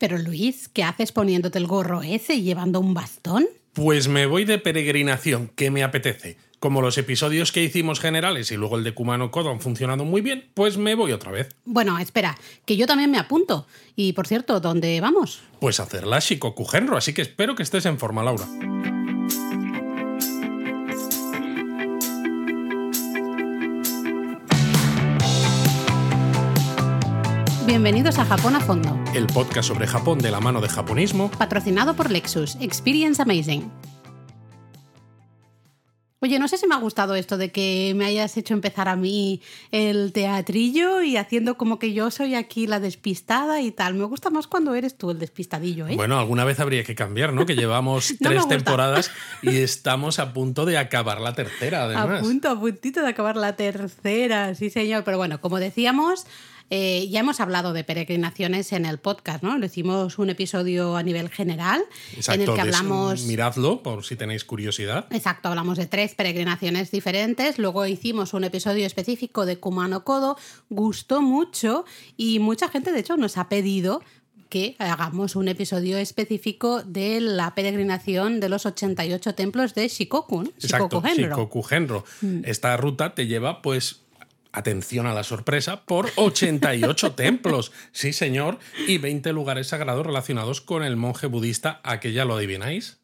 Pero Luis, ¿qué haces poniéndote el gorro ese y llevando un bastón? Pues me voy de peregrinación, que me apetece. Como los episodios que hicimos generales y luego el de Kumano Kodo han funcionado muy bien, pues me voy otra vez. Bueno, espera, que yo también me apunto. Y por cierto, ¿dónde vamos? Pues a hacer la Shikoku Genro, así que espero que estés en forma, Laura. Bienvenidos a Japón a Fondo, El podcast sobre Japón de la mano de japonismo. patrocinado por Lexus. Experience Amazing. Oye, no sé si me ha gustado esto de que me hayas hecho empezar a mí el teatrillo y haciendo como que yo soy aquí la despistada y tal. Me gusta más cuando eres tú el despistadillo, ¿eh? Bueno, alguna vez habría que cambiar, ¿no? Que llevamos No tres temporadas y estamos a punto de acabar la tercera, A además. punto, a puntito de acabar la tercera, sí señor. Pero bueno, como decíamos, eh, ya hemos hablado de peregrinaciones en el podcast, ¿no? Lo hicimos un episodio a nivel general Exacto, en el que hablamos... miradlo por si tenéis curiosidad. Exacto, hablamos de tres peregrinaciones diferentes. Luego hicimos un episodio específico de Kumano Kodo. Gustó mucho y mucha gente, de hecho, nos ha pedido que hagamos un episodio específico de la peregrinación de los 88 templos de Shikoku, ¿no? Exacto, Shikoku Genro. Mm. Esta ruta te lleva, pues, atención a la sorpresa, por 88 templos, sí señor, y 20 lugares sagrados relacionados con el monje budista, ¿a que ya lo adivináis?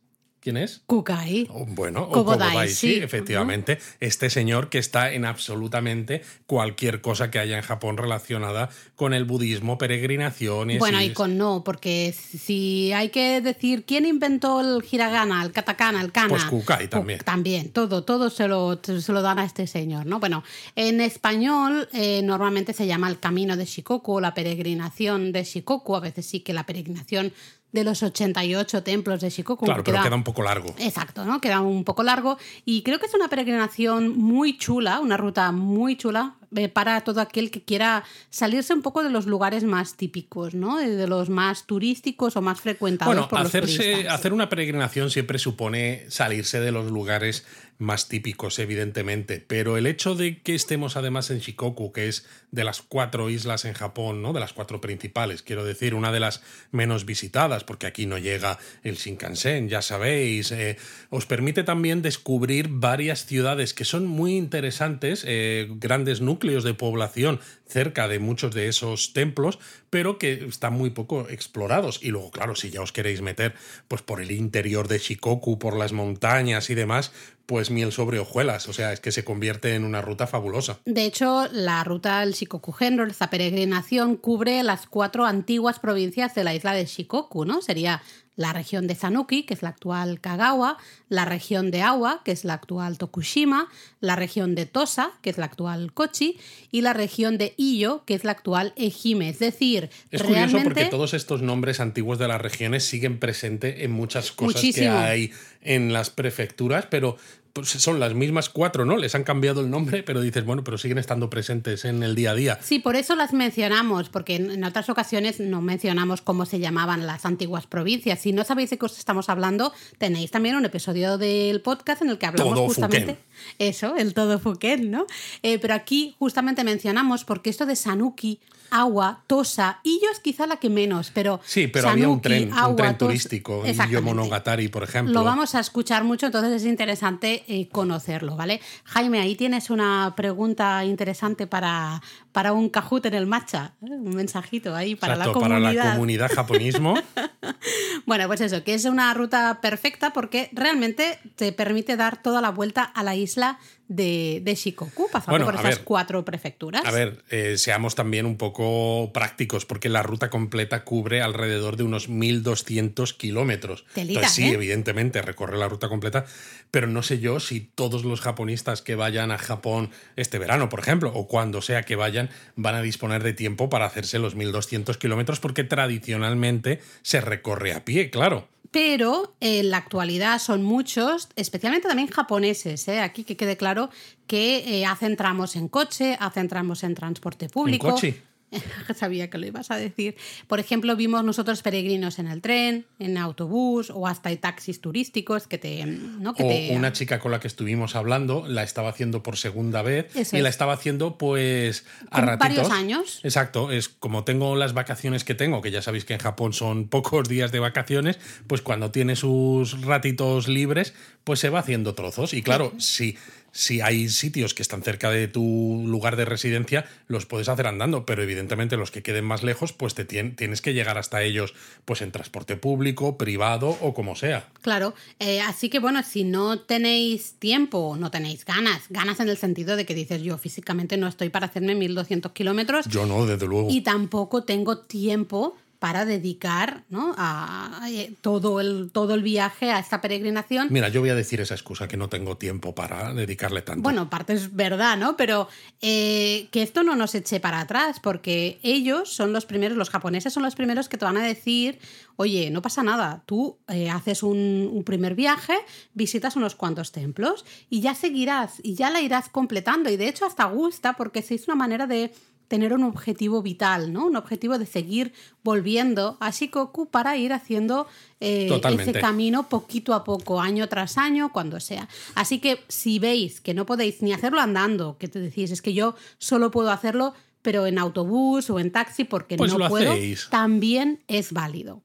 ¿Quién es? Kukai. Oh, Bueno, o Kobodai, sí, sí. efectivamente. Este señor que está en absolutamente cualquier cosa que haya en Japón relacionada con el budismo, peregrinaciones. Bueno, y con no, porque si hay que decir quién inventó el hiragana, el katakana, el kana. Pues Kukai también. También, todo, todo se lo, se lo dan a este señor, ¿no? Bueno, en español eh, normalmente se llama el camino de Shikoku o la peregrinación de Shikoku, a veces sí que la peregrinación de los 88 templos de Shikoku. Claro, pero queda- queda un poco largo. Exacto, ¿no? Queda un poco largo y creo que es una peregrinación muy chula, una ruta muy chula eh, para todo aquel que quiera salirse un poco de los lugares más típicos, ¿no? De los más turísticos o más frecuentados Bueno, por hacerse, hacer una peregrinación siempre supone salirse de los lugares más típicos, evidentemente, pero el hecho de que estemos además en Shikoku, que es de las cuatro islas en Japón, ¿no? De las cuatro principales, quiero decir, una de las menos visitadas, porque aquí no llega el Shinkansen, ya sabéis, eh, os permite también descubrir varias ciudades que son muy interesantes, eh, grandes núcleos de población cerca de muchos de esos templos, pero que están muy poco explorados. Y luego, claro, si ya os queréis meter pues por el interior de Shikoku, por las montañas y demás, pues miel sobre hojuelas. O sea, es que se convierte en una ruta fabulosa. De hecho, la ruta del Shikoku Genro, esta peregrinación, cubre las cuatro antiguas provincias de la isla de Shikoku, ¿no? Sería la región de Sanuki, que es la actual Kagawa, la región de Awa, que es la actual Tokushima, la región de Tosa, que es la actual Kochi, y la región de Iyo, que es la actual Ehime. Es decir, Es realmente... curioso porque todos estos nombres antiguos de las regiones siguen presentes en muchas cosas que hay en las prefecturas, pero pues, son las mismas cuatro, ¿no? Les han cambiado el nombre, pero dices, bueno, pero siguen estando presentes en el día a día. Sí, por eso las mencionamos, porque en otras ocasiones no mencionamos cómo se llamaban las antiguas provincias. Si no sabéis de qué os estamos hablando, tenéis también un episodio del podcast en el que hablamos Todo justamente eso, el todo Fuken, ¿no? Eh, pero aquí justamente mencionamos porque esto de Sanuki, Agua, Tosa, Illo es quizá la que menos, pero Sí, pero había un tren, un tren turístico, Exactamente. Yomonogatari, por ejemplo. Lo vamos a escuchar mucho, entonces es interesante eh, conocerlo, ¿vale? Jaime, ahí tienes una pregunta interesante para, para un cajut en el matcha, ¿eh? un mensajito ahí para Exacto, la comunidad. para la comunidad japonismo. Bueno, pues eso, que es una ruta perfecta porque realmente te permite dar toda la vuelta a la isla de, de Shikoku, pasando Bueno, por esas ver. cuatro prefecturas. A ver, eh, seamos también un poco prácticos, porque la ruta completa cubre alrededor de unos 1.200 kilómetros. Entonces, sí, ¿eh? evidentemente, recorre la ruta completa, pero no sé yo si todos los japonistas que vayan a Japón este verano, por ejemplo, o cuando sea que vayan, van a disponer de tiempo para hacerse los 1.200 kilómetros, porque tradicionalmente se recorre a pie, claro. Pero en la actualidad son muchos, especialmente también japoneses, ¿eh? aquí que quede claro que eh, hacen tramos en coche, hacen tramos en transporte público. coche? Sabía que lo ibas a decir. Por ejemplo, vimos nosotros peregrinos en el tren, en autobús o hasta en taxis turísticos que te. ¿no? Que o te- una chica con la que estuvimos hablando la estaba haciendo por segunda vez Eso y la es. estaba haciendo pues a Con ratitos. varios años. Exacto, es como tengo las vacaciones que tengo, que ya sabéis que en Japón son pocos días de vacaciones, pues cuando tiene sus ratitos libres, pues se va haciendo trozos. Y claro, si, si hay sitios que están cerca de tu lugar de residencia, los puedes hacer andando, pero evidentemente los que queden más lejos, pues te tien- tienes que llegar hasta ellos pues en transporte público, privado o como sea. Claro, eh, así que bueno, si no tenéis tiempo, no tenéis ganas, ganas en el sentido de que dices yo físicamente no estoy para hacerme 1200 kilómetros Yo no, desde luego. y tampoco tengo tiempo para dedicar ¿no? a, a, eh, todo, el, todo el viaje a esta peregrinación. Mira, yo voy a decir esa excusa que no tengo tiempo para dedicarle tanto. Bueno, parte es verdad, ¿no? Pero eh, que esto no nos eche para atrás, porque ellos son los primeros, los japoneses son los primeros que te van a decir, oye, no pasa nada, tú eh, haces un, un primer viaje, visitas unos cuantos templos y ya seguirás y ya la irás completando. Y de hecho hasta gusta porque se es una manera de tener un objetivo vital, ¿no? Un objetivo de seguir volviendo a Shikoku para ir haciendo eh, ese camino poquito a poco, año tras año, cuando sea. Así que si veis que no podéis ni hacerlo andando, que te decís, es que yo solo puedo hacerlo, pero en autobús o en taxi porque Pues no lo puedo, hacéis. también es válido.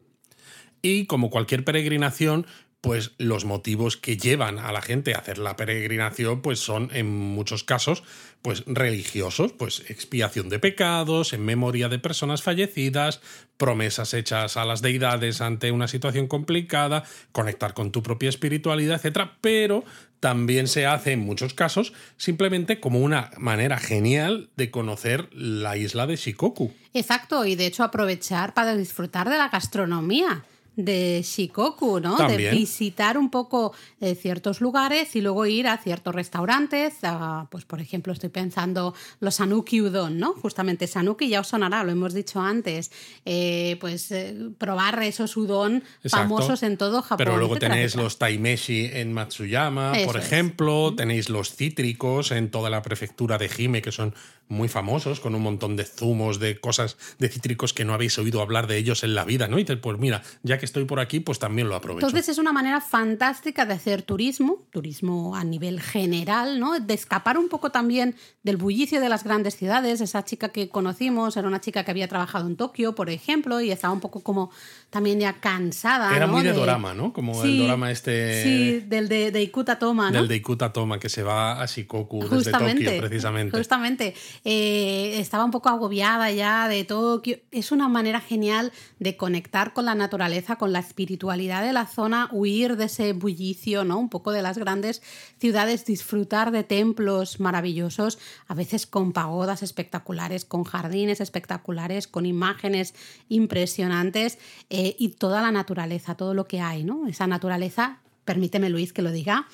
Y como cualquier peregrinación, pues los motivos que llevan a la gente a hacer la peregrinación, pues son en muchos casos, pues religiosos, pues expiación de pecados, en memoria de personas fallecidas, promesas hechas a las deidades ante una situación complicada, conectar con tu propia espiritualidad, etcétera. Pero también se hace en muchos casos simplemente como una manera genial de conocer la isla de Shikoku. Exacto, y de hecho aprovechar para disfrutar de la gastronomía de Shikoku, ¿no? De visitar un poco eh, ciertos lugares y luego ir a ciertos restaurantes. a, pues, por ejemplo, estoy pensando los Sanuki Udon, ¿no? Justamente Sanuki ya os sonará, lo hemos dicho antes. Eh, pues eh, probar esos udon Exacto. famosos en todo Japón. Pero luego etcétera, tenéis etcétera. los taimeshi en Matsuyama, Eso por es. ejemplo. Tenéis los cítricos en toda la prefectura de Hime, que son muy famosos, con un montón de zumos, de cosas, de cítricos que no habéis oído hablar de ellos en la vida, ¿no? Y dices, pues mira, ya que estoy por aquí, pues también lo aprovecho. Entonces es una manera fantástica de hacer turismo, turismo a nivel general, ¿no? De escapar un poco también del bullicio de las grandes ciudades. Esa chica que conocimos era una chica que había trabajado en Tokio, por ejemplo, y estaba un poco como también ya cansada. Era ¿no? muy de dorama, ¿no? Como el dorama este- Sí, del de, de Ikuta Toma, ¿no? Del de Ikuta Toma, que se va a Shikoku desde Tokio, precisamente. Justamente. Eh, estaba un poco agobiada ya de Tokio. Es una manera genial de conectar con la naturaleza, con la espiritualidad de la zona, huir de ese bullicio, ¿no? Un poco de las grandes ciudades, disfrutar de templos maravillosos, a veces con pagodas espectaculares, con jardines espectaculares, con imágenes impresionantes eh, y toda la naturaleza, todo lo que hay, ¿no? Esa naturaleza, permíteme Luis que lo diga,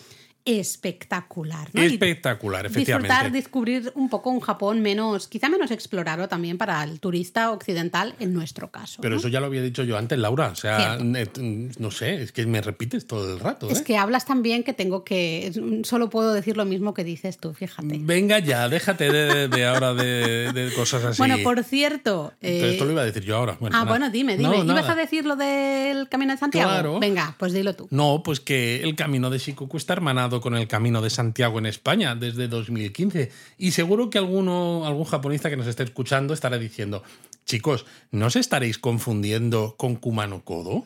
espectacular. ¿no? Espectacular, efectivamente. Disfrutar, descubrir un poco un Japón menos, quizá menos explorado también para el turista occidental en nuestro caso. Pero ¿no? eso ya lo había dicho yo antes, Laura. O sea, Cierto. no sé, es que me repites todo el rato. Es ¿eh? que hablas también que tengo que. Solo puedo decir lo mismo que dices tú, fíjate. Venga ya, déjate de, de ahora de, de cosas así. Bueno, por cierto. Eh, esto lo iba a decir yo ahora. Bueno, ah, nada. bueno, dime, No, dime. ¿Ibas nada. a decir lo del Camino de Santiago? Claro. Venga, pues dilo tú. No, pues que el camino de Shikoku está hermanado con el camino de Santiago en España desde 2015. Y seguro que alguno, algún japonista que nos esté escuchando estará diciendo, chicos, ¿no os estaréis confundiendo con Kumano Kodo?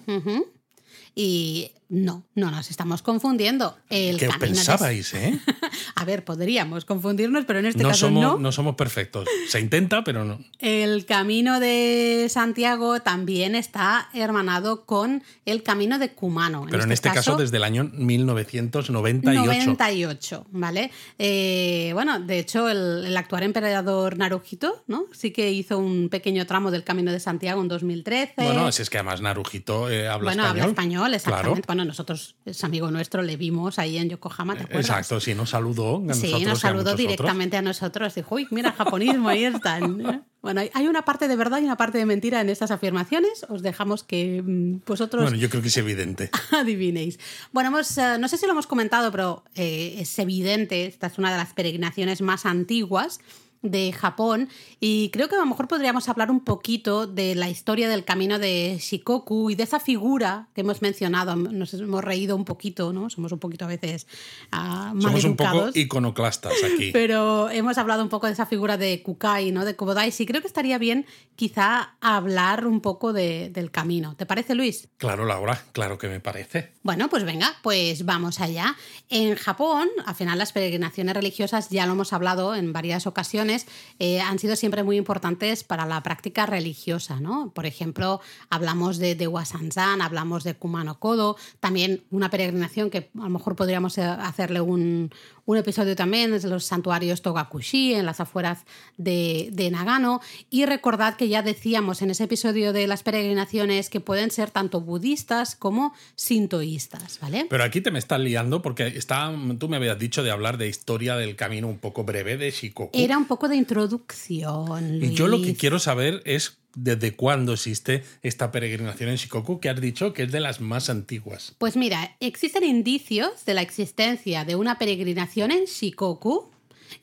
Y no, no nos estamos confundiendo. El ¿Qué pensabais, eh? A ver, podríamos confundirnos, pero en este No caso somos, no. no somos perfectos. Se intenta, pero no. El camino de Santiago también está hermanado con el camino de Cumano. Pero en este caso, desde el año 1998. 98, ¿vale? Eh, bueno, de hecho, el, el actual emperador Naruhito, ¿no? Sí que hizo un pequeño tramo del Camino de Santiago en 2013. Bueno, si es que además Naruhito eh, habla Bueno, español. habla español, exactamente. Claro. Bueno, nosotros, es amigo nuestro, le vimos ahí en Yokohama, ¿te acuerdas? Exacto, sí, nos saludó. a Sí, nosotros y a nos saludó otros. directamente a nosotros. Dijo, uy, mira, japonismo, ahí están. Bueno, hay- hay una parte de verdad y una parte de mentira en estas afirmaciones. Os dejamos que mm, vosotros Bueno, yo creo que es evidente. adivinéis. Bueno, hemos, eh, no sé si lo hemos comentado, pero eh, es evidente, esta es una de las peregrinaciones más antiguas de Japón y creo que a lo mejor podríamos hablar un poquito de la historia del camino de Shikoku y de esa figura que hemos mencionado. Nos hemos reído un poquito, ¿no? Somos un poquito a veces uh, Somos un poco iconoclastas aquí. Pero hemos hablado un poco de esa figura de Kukai, ¿no? De Kobodaishi. Creo que estaría bien quizá hablar un poco de, del camino. ¿Te parece, Luis? Claro, Laura, claro que me parece. Bueno, pues venga, pues vamos allá. En Japón, al final las peregrinaciones religiosas, ya lo hemos hablado en varias ocasiones, eh, han sido siempre muy importantes para la práctica religiosa, ¿no? Por ejemplo, hablamos de, de Wasanzan, hablamos de Kumano Kodo, también una peregrinación que a lo mejor podríamos eh, hacerle un, un episodio también es los santuarios Togakushi en las afueras de, de, Nagano. Y recordad que ya decíamos en ese episodio de las peregrinaciones que pueden ser tanto budistas como sintoístas, ¿vale? Pero aquí te me estás liando porque está, tú me habías dicho de hablar de historia del camino un poco breve de Shikoku. Era un poco de introducción. Luis. Y yo lo que quiero saber es desde cuándo existe esta peregrinación en Shikoku, que has dicho que es de las más antiguas. Pues mira, existen indicios de la existencia de una peregrinación en Shikoku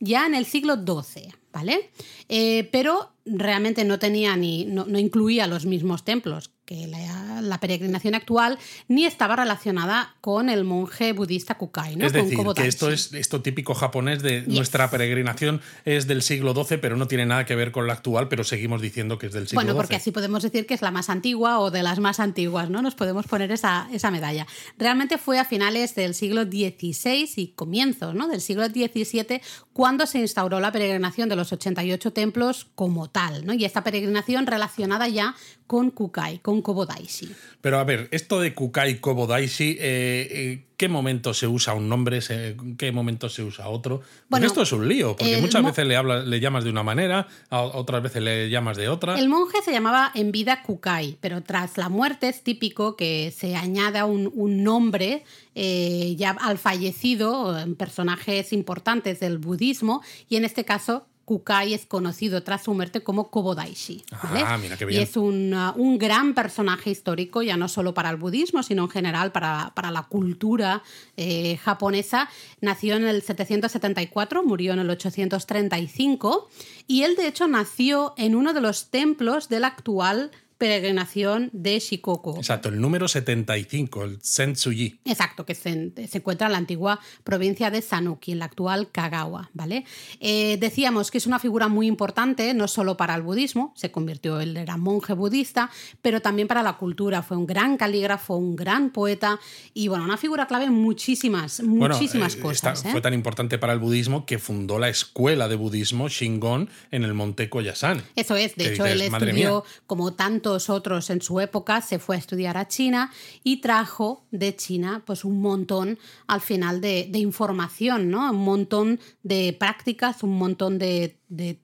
ya en el siglo XII, ¿vale? Eh, pero realmente no tenía ni, no, no, incluía los mismos templos que la, la, peregrinación actual, ni estaba relacionada con el monje budista Kukai. ¿no? Es decir, que esto es esto típico japonés de yes. nuestra peregrinación es del siglo XII, pero no tiene nada que ver con la actual, pero seguimos diciendo que es del siglo Bueno, porque XII. así podemos decir que es la más antigua o de las más antiguas, ¿no? Nos podemos poner esa, esa medalla. Realmente fue a finales del siglo XVI y comienzos ¿no? del siglo XVII cuando se instauró la peregrinación de los 88 templos como tal, ¿no? Y esta peregrinación relacionada ya con Kukai, con Kobodaishi. Pero a ver, esto de Kukai Kobodaishi, eh, eh, ¿qué momento se usa un nombre? ¿En qué momento se usa otro? Porque bueno, esto es un lío, porque muchas veces le, hablas, le llamas de una manera, otras veces le llamas de otra. El monje se llamaba en vida Kukai, pero tras la muerte es típico que se añada un, un nombre eh, ya al fallecido en personajes importantes del budismo, y en este caso Kukai es conocido tras su muerte como Kobodaishi. ¿vale? Ah, mira qué bien. Y es un, uh, un, gran personaje histórico, ya no solo para el budismo, sino en general para, para la cultura eh, japonesa. Nació en el 774, murió en el 835, y él de hecho nació en uno de los templos del actual peregrinación de Shikoku. Exacto, el número 75, el Sensuji. Exacto, que se, se, encuentra en la antigua provincia de Sanuki, en la actual Kagawa, ¿vale? Eh, decíamos que es una figura muy importante, no solo para el budismo, se convirtió, él era monje budista, pero también para la cultura, fue un gran calígrafo, un gran poeta y, bueno, una figura clave en muchísimas, muchísimas bueno, eh, cosas. Esta, ¿eh? Fue tan importante para el budismo que fundó la escuela de budismo Shingon en el monte Koyasan. Eso es, de hecho, dices, él estudió como tanto otros en su época, se fue a estudiar a China y trajo de China pues un montón al final de, información, ¿no? Un montón de prácticas, un montón de,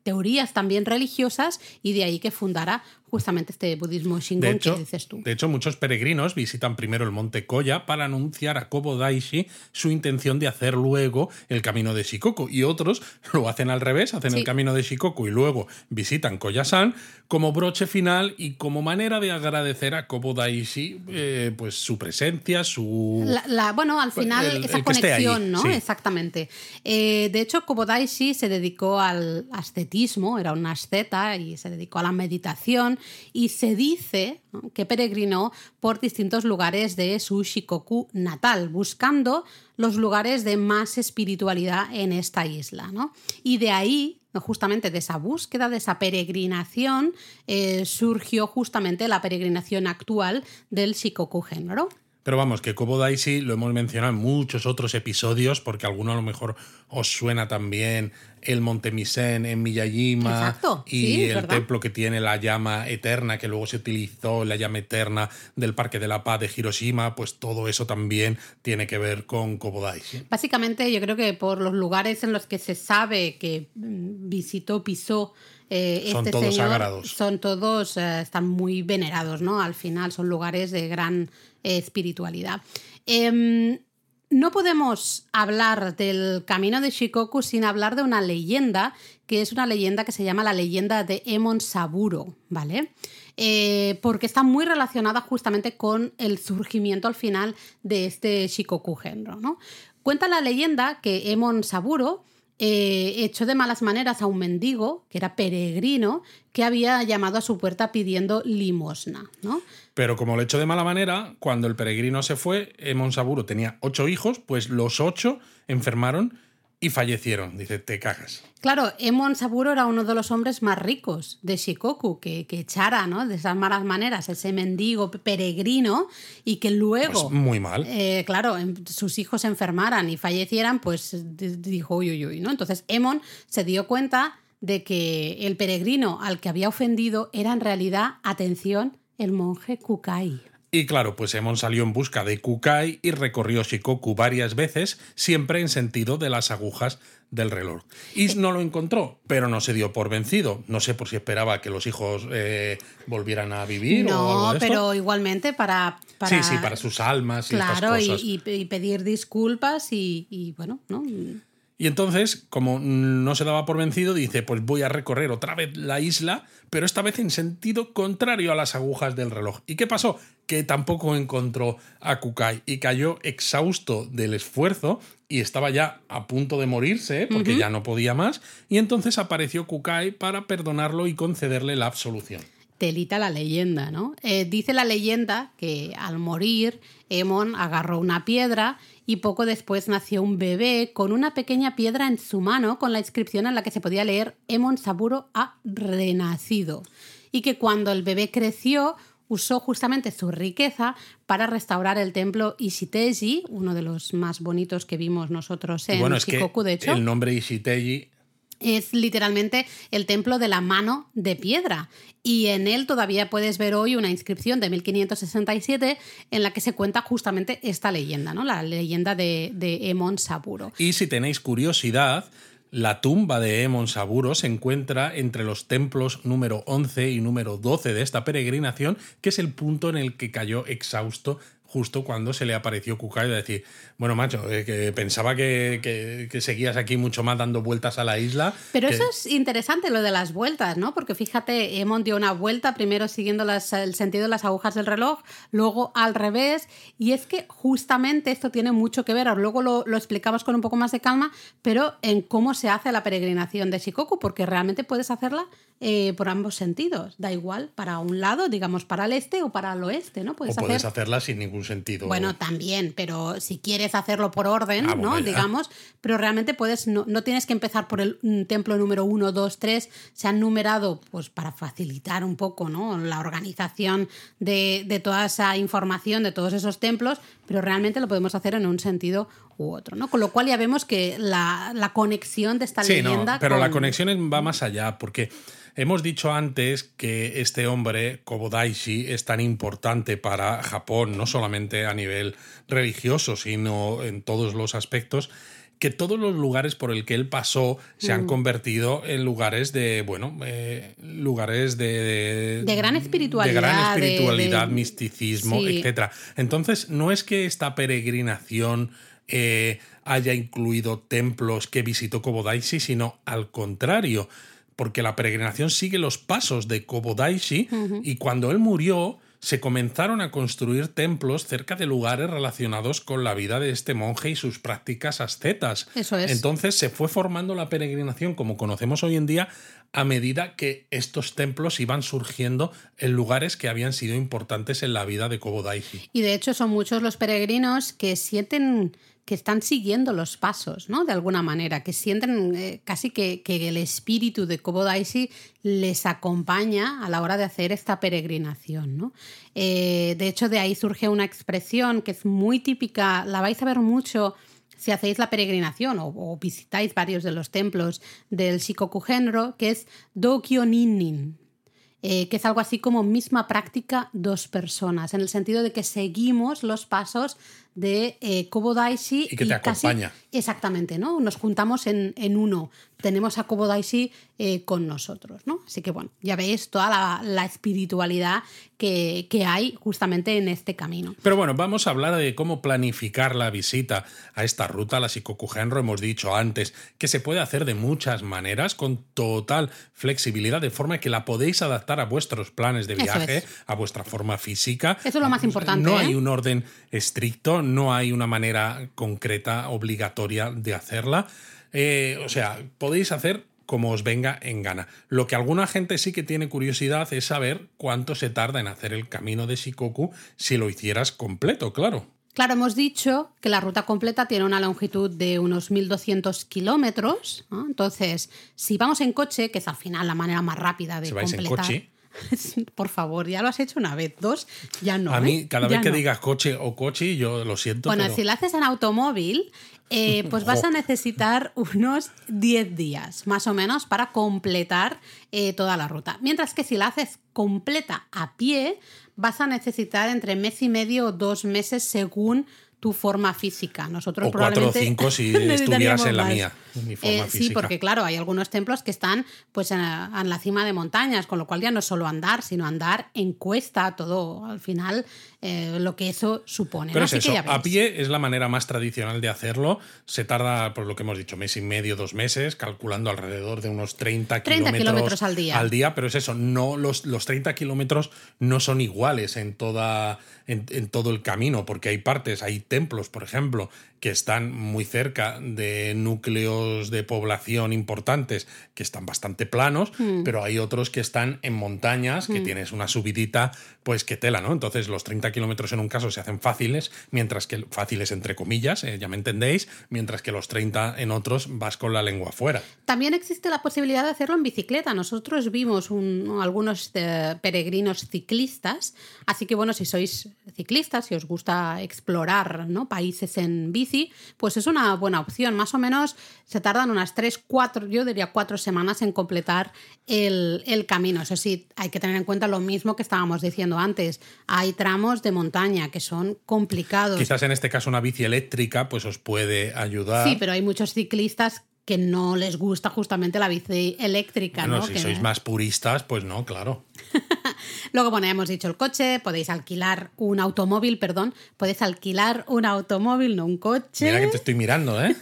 teorías también religiosas y de ahí que fundara justamente este budismo Shingon de hecho, que dices tú. De hecho, muchos peregrinos visitan primero el monte Koya para anunciar a Kobodaishi su intención de hacer luego el camino de Shikoku y otros lo hacen al revés, hacen sí. el camino de Shikoku y luego visitan Koyasan como broche final y como manera de agradecer a Kobodaishi eh, pues su presencia, su... La, la, bueno, al final el, esa el conexión, ¿no? Sí. Exactamente. Eh, de hecho, Kobodaishi se dedicó al ascetismo, era un asceta y se dedicó a la meditación y se dice que peregrinó por distintos lugares de su Shikoku natal, buscando los lugares de más espiritualidad en esta isla. ¿no? Y de ahí justamente de esa búsqueda, de esa peregrinación, eh, surgió justamente la peregrinación actual del Shikoku género. Pero vamos, que Kobodaishi lo hemos mencionado en muchos otros episodios, porque alguno a lo mejor os suena también el Monte Misen en Miyajima Exacto, y sí, el ¿verdad? templo que tiene la llama eterna, que luego se utilizó, la llama eterna del Parque de la Paz de Hiroshima, pues todo eso también tiene que ver con Kobodaishi. Básicamente yo creo que por los lugares en los que se sabe que mm, visitó, pisó eh, son este todos señor, sagrados. Son todos, eh, están muy venerados, ¿no? Al final son lugares de gran espiritualidad. Eh, no podemos hablar del camino de Shikoku sin hablar de una leyenda, que es una leyenda que se llama la leyenda de Emon Saburo, ¿vale? Eh, porque está muy relacionada justamente con el surgimiento al final de este Shikoku Genro, ¿no? Cuenta la leyenda que Emon Saburo eh, echó de malas maneras a un mendigo, que era peregrino, que había llamado a su puerta pidiendo limosna, ¿no? Pero como lo echó de mala manera, cuando el peregrino se fue, Emon Saburo tenía ocho hijos, pues los ocho enfermaron y fallecieron. Dice, te cagas. Claro, Emon Saburo era uno de los hombres más ricos de Shikoku, que, que echara ¿no? de esas malas maneras ese mendigo peregrino y que luego... Pues muy mal. Eh, claro, em, sus hijos se enfermaran y fallecieran, pues dijo, uy, uy, uy, ¿no? Entonces Emon se dio cuenta de que el peregrino al que había ofendido era en realidad, atención, el monje Kukai. Y claro, pues Emon salió en busca de Kukai y recorrió Shikoku varias veces, siempre en sentido de las agujas del reloj. Y no lo encontró, pero no se dio por vencido. No sé por si esperaba que los hijos eh, volvieran a vivir no, o algo de esto. pero igualmente para, para... Sí, sí, para sus almas y Claro, y, cosas. y- y pedir disculpas y, y, bueno, ¿no? Y entonces, como no se daba por vencido, dice, pues voy a recorrer otra vez la isla, pero esta vez en sentido contrario a las agujas del reloj. ¿Y qué pasó? Que tampoco encontró a Kukai y cayó exhausto del esfuerzo y estaba ya a punto de morirse porque ya no podía más. Y entonces apareció Kukai para perdonarlo y concederle la absolución. Telita la leyenda, ¿no? Eh, dice la leyenda que al morir, Emon agarró una piedra y poco después nació un bebé con una pequeña piedra en su mano con la inscripción en la que se podía leer Emon Saburo ha renacido. Y que cuando el bebé creció, usó justamente su riqueza para restaurar el templo Ishiteji, uno de los más bonitos que vimos nosotros en bueno, es que Shikoku, de hecho el nombre Ishiteji es literalmente el templo de la mano de piedra. Y en él todavía puedes ver hoy una inscripción de 1567 en la que se cuenta justamente esta leyenda, ¿no? La leyenda de, de Emon Saburo. Y si tenéis curiosidad, la tumba de Emon Saburo se encuentra entre los templos número 11 y número 12 de esta peregrinación, que es el punto en el que cayó exhausto justo cuando se le apareció Kukai de decir, bueno, macho, eh, que pensaba que, que- que seguías aquí mucho más dando vueltas a la isla. Pero que- eso es interesante lo de las vueltas, ¿no? Porque fíjate, Emon dio una vuelta primero siguiendo las- el sentido de las agujas del reloj, luego al revés, y es que justamente esto tiene mucho que ver, luego lo, lo explicamos con un poco más de calma, pero en cómo se hace la peregrinación de Shikoku, porque realmente puedes hacerla eh, por ambos sentidos, da igual, para un lado, digamos, para el este o para el oeste, ¿no? o Puedes puedes hacer... hacerla sin ningún sentido. Bueno, también, pero si quieres hacerlo por orden, Ah. Digamos, pero realmente puedes, no, no tienes que empezar por el mm, templo número 1, 2, 3, se han numerado pues para facilitar un poco, ¿no? La organización de, de toda esa información, de todos esos templos, pero realmente lo podemos hacer en un sentido u otro, ¿no? Con lo cual ya vemos que la, la conexión de esta Sí, no, leyenda pero la con- conexión va más allá, porque hemos dicho antes que este hombre, Kobodaishi, es tan importante para Japón, no solamente a nivel religioso, sino en todos los aspectos, que todos los lugares por el que él pasó se Mm. han convertido en lugares de, bueno, eh, lugares de, De gran espiritualidad, De gran espiritualidad, de- misticismo, Sí. etcétera. Entonces, no es que esta peregrinación eh, haya incluido templos que visitó Kobodaishi, sino al contrario, porque la peregrinación sigue los pasos de Kobodaishi y cuando él murió se comenzaron a construir templos cerca de lugares relacionados con la vida de este monje y sus prácticas ascetas. Eso es. Entonces se fue formando la peregrinación como conocemos hoy en día a medida que estos templos iban surgiendo en lugares que habían sido importantes en la vida de Kobodaishi. Y de hecho son muchos los peregrinos que sienten que están siguiendo los pasos, ¿no? De alguna manera, que sienten eh, casi que, que el espíritu de Kobodaishi les acompaña a la hora de hacer esta peregrinación, ¿no? Eh, de hecho, de ahí surge una expresión que es muy típica, la vais a ver mucho si hacéis la peregrinación o, visitáis varios de los templos del Shikoku Genro, que es Dokyo Ninnin, eh, que es algo así como misma práctica dos personas, en el sentido de que seguimos los pasos de eh, Kobodaishi Y que te acompaña. exactamente, ¿no? Nos juntamos en, en uno. Tenemos a Kobodaishi eh, con nosotros, ¿no? Así que bueno, ya veis toda la, la espiritualidad que, que hay justamente en este camino. Pero bueno, vamos a hablar de cómo planificar la visita a esta ruta, a la Shikoku Genro. Hemos dicho antes que se puede hacer de muchas maneras, con total flexibilidad, de forma que la podéis adaptar a vuestros planes de viaje, es. a vuestra forma física. Eso es lo más importante, No ¿eh? hay un orden estricto, no hay una manera concreta, obligatoria de hacerla. Eh, o sea, podéis hacer como os venga en gana. Lo que alguna gente sí que tiene curiosidad es saber cuánto se tarda en hacer el camino de Shikoku si lo hicieras completo, claro. Claro, hemos dicho que la ruta completa tiene una longitud de unos 1.200 kilómetros. ¿no? Entonces, si vamos en coche, que es al final la manera más rápida de Si vais en completar. coche. Por favor, ya lo has hecho una vez, dos, ya no. a mí, ¿eh? cada vez Ya que no. digas coche o coche, yo lo siento. Bueno, pero- si lo haces en automóvil, eh, pues vas a necesitar unos 10 días, más o menos, para completar eh, toda la ruta. Mientras que si la haces completa a pie, vas a necesitar entre mes y medio o dos meses según tu forma física. Nosotros O cuatro o probablemente cinco si estuvieras en la más. mía, Eh, sí, porque claro, hay algunos templos que están pues en, en la cima de montañas, con lo cual ya no es solo andar, sino andar en cuesta, todo al final eh, lo que eso supone. Pero ¿no? es Así que eso, ya a pie es la manera más tradicional de hacerlo. Se tarda, por lo que hemos dicho, mes y medio, dos meses, calculando alrededor de unos 30, 30 kilómetros, kilómetros al día. Al día, pero es eso, no, los, los 30 kilómetros no son iguales en, toda, en, en todo el camino, porque hay partes, hay templos, por ejemplo, que están muy cerca de núcleos de población importantes que están bastante planos, Mm. pero hay otros que están en montañas, que tienes una subidita, pues que tela, ¿no? Entonces los 30 kilómetros en un caso se hacen fáciles, mientras que fáciles entre comillas, eh, ya me entendéis, mientras que los 30 en otros vas con la lengua afuera. También existe la posibilidad de hacerlo en bicicleta. Nosotros vimos un- algunos eh, peregrinos ciclistas, así que bueno, si sois ciclistas, si os gusta explorar ¿no? países en bici, pues es una buena opción. Más o menos se tardan unas 3, 4, yo diría 4 semanas en completar el, el camino. Eso sí, hay que tener en cuenta lo mismo que estábamos diciendo antes. Hay tramos de montaña que son complicados. Quizás en este caso una bici eléctrica pues os puede ayudar. Sí, pero hay muchos ciclistas que no les gusta justamente la bici eléctrica, Bueno, ¿no? si Que- sois más puristas, pues no, claro. Luego, bueno, ya hemos dicho el coche, podéis alquilar un automóvil, perdón, podéis alquilar un automóvil, no un coche, Mira que te estoy mirando, ¿eh?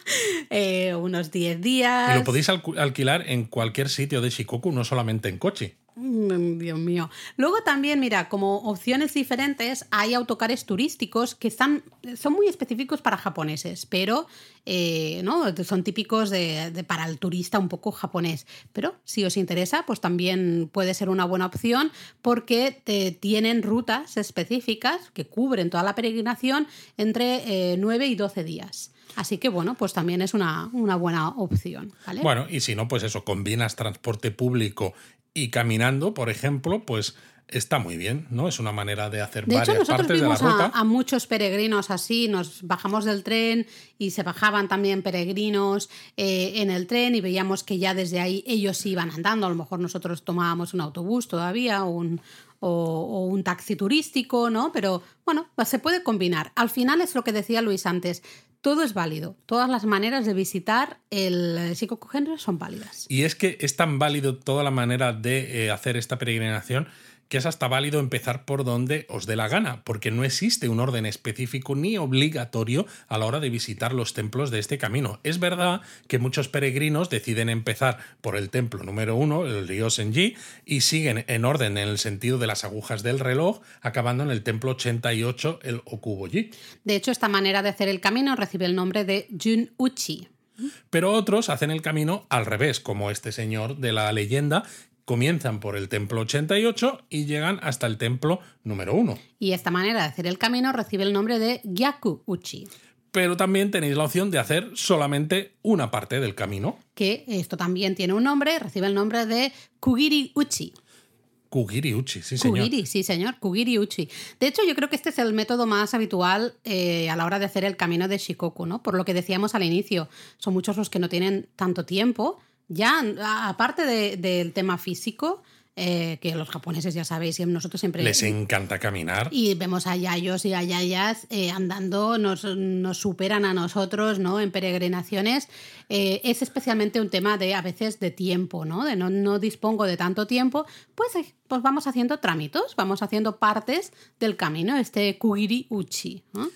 eh, unos 10 días. Y lo podéis alquilar en cualquier sitio de Shikoku, no solamente en coche. Mm, Dios mío. Luego también, mira, como opciones diferentes, hay autocares turísticos que están, son muy específicos para japoneses, pero eh, ¿no? son típicos de, para el turista un poco japonés. Pero si os interesa, pues también puede ser una buena opción porque te- tienen rutas específicas que cubren toda la peregrinación entre eh, 9 y 12 días. Así que bueno, pues también es una, una buena opción. Bueno, y si no, pues eso, combinas transporte público y caminando, por ejemplo, pues está muy bien, ¿no? Es una manera de hacer De hecho, varias nosotros partes de la a, ruta. a muchos peregrinos así, nos bajamos del tren y se bajaban también peregrinos eh, en el tren y veíamos que ya desde ahí ellos iban andando, a lo mejor nosotros tomábamos un autobús todavía o un, o, o un taxi turístico, ¿no? Pero bueno, se puede combinar. Al final es lo que decía Luis antes, todo es válido, todas las maneras de visitar el Shikoku Genro son válidas. Y es que es tan válido toda la manera de eh, hacer esta peregrinación que es hasta válido empezar por donde os dé la gana, porque no existe un orden específico ni obligatorio a la hora de visitar los templos de este camino. Es verdad que muchos peregrinos deciden empezar por el templo número uno, el Ryosenji, y siguen en orden en el sentido de las agujas del reloj, acabando en el templo 88, el Okuboji. De hecho, esta manera de hacer el camino recibe el nombre de Jun-uchi. Pero otros hacen el camino al revés, como este señor de la leyenda. Comienzan por el templo 88 y llegan hasta el templo número 1. Y esta manera de hacer el camino recibe el nombre de Gyaku-uchi. Pero también tenéis la opción de hacer solamente una parte del camino. que esto también tiene un nombre, recibe el nombre de Kugiri Uchi. Kugiri Uchi, sí señor. Kugiri, sí señor, Kugiri Uchi. De hecho, yo creo que este es el método más habitual eh, a la hora de hacer el camino de Shikoku, ¿no? Por lo que decíamos al inicio, son muchos los que no tienen tanto tiempo. Ya, aparte de- del tema físico, eh, que los japoneses ya sabéis, y nosotros siempre... Les encanta caminar. Y vemos a yayos y a yayas eh, andando, nos, nos superan a nosotros, ¿no? En peregrinaciones. Eh, es especialmente un tema de, a veces, de tiempo, ¿no? De no, no dispongo de tanto tiempo, pues, pues vamos haciendo trámites, vamos haciendo partes del camino, este Kugiri Uchi, ¿no?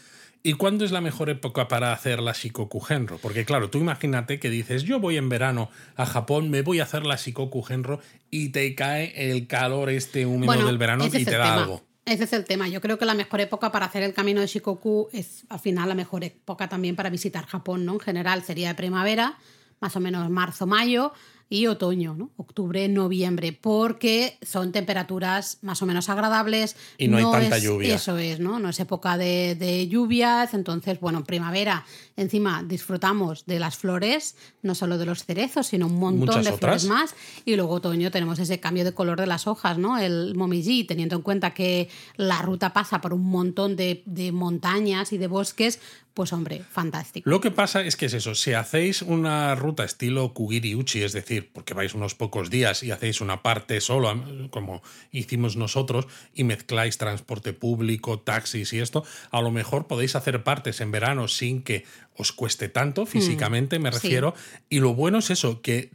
¿Y cuándo es la mejor época para hacer la Shikoku Genro? Porque claro, tú imagínate que dices, yo voy en verano a Japón, me voy a hacer la Shikoku Genro y te cae el calor este húmedo Bueno, del verano y te da tema. algo. Ese es el tema. Yo creo que la mejor época para hacer el camino de Shikoku es al final la mejor época también para visitar Japón, ¿no? En general sería de primavera, más o menos marzo-mayo, y otoño, ¿no? octubre, noviembre, porque son temperaturas más o menos agradables. Y no, hay tanta lluvia. Eso es, ¿no? No es época de, lluvias, entonces, bueno, en primavera encima disfrutamos de las flores, no solo de los cerezos, sino un montón de flores más. Y luego otoño tenemos ese cambio de color de las hojas, ¿no? El momiji, teniendo en cuenta que la ruta pasa por un montón de, de montañas y de bosques, pues hombre, fantástico. Lo que pasa es que es eso, si hacéis una ruta estilo Kugiri Uchi, es decir, porque vais unos pocos días y hacéis una parte solo, como hicimos nosotros, y mezcláis transporte público, taxis y esto, a lo mejor podéis hacer partes en verano sin que os cueste tanto hmm, físicamente, me refiero. Y lo bueno es eso, que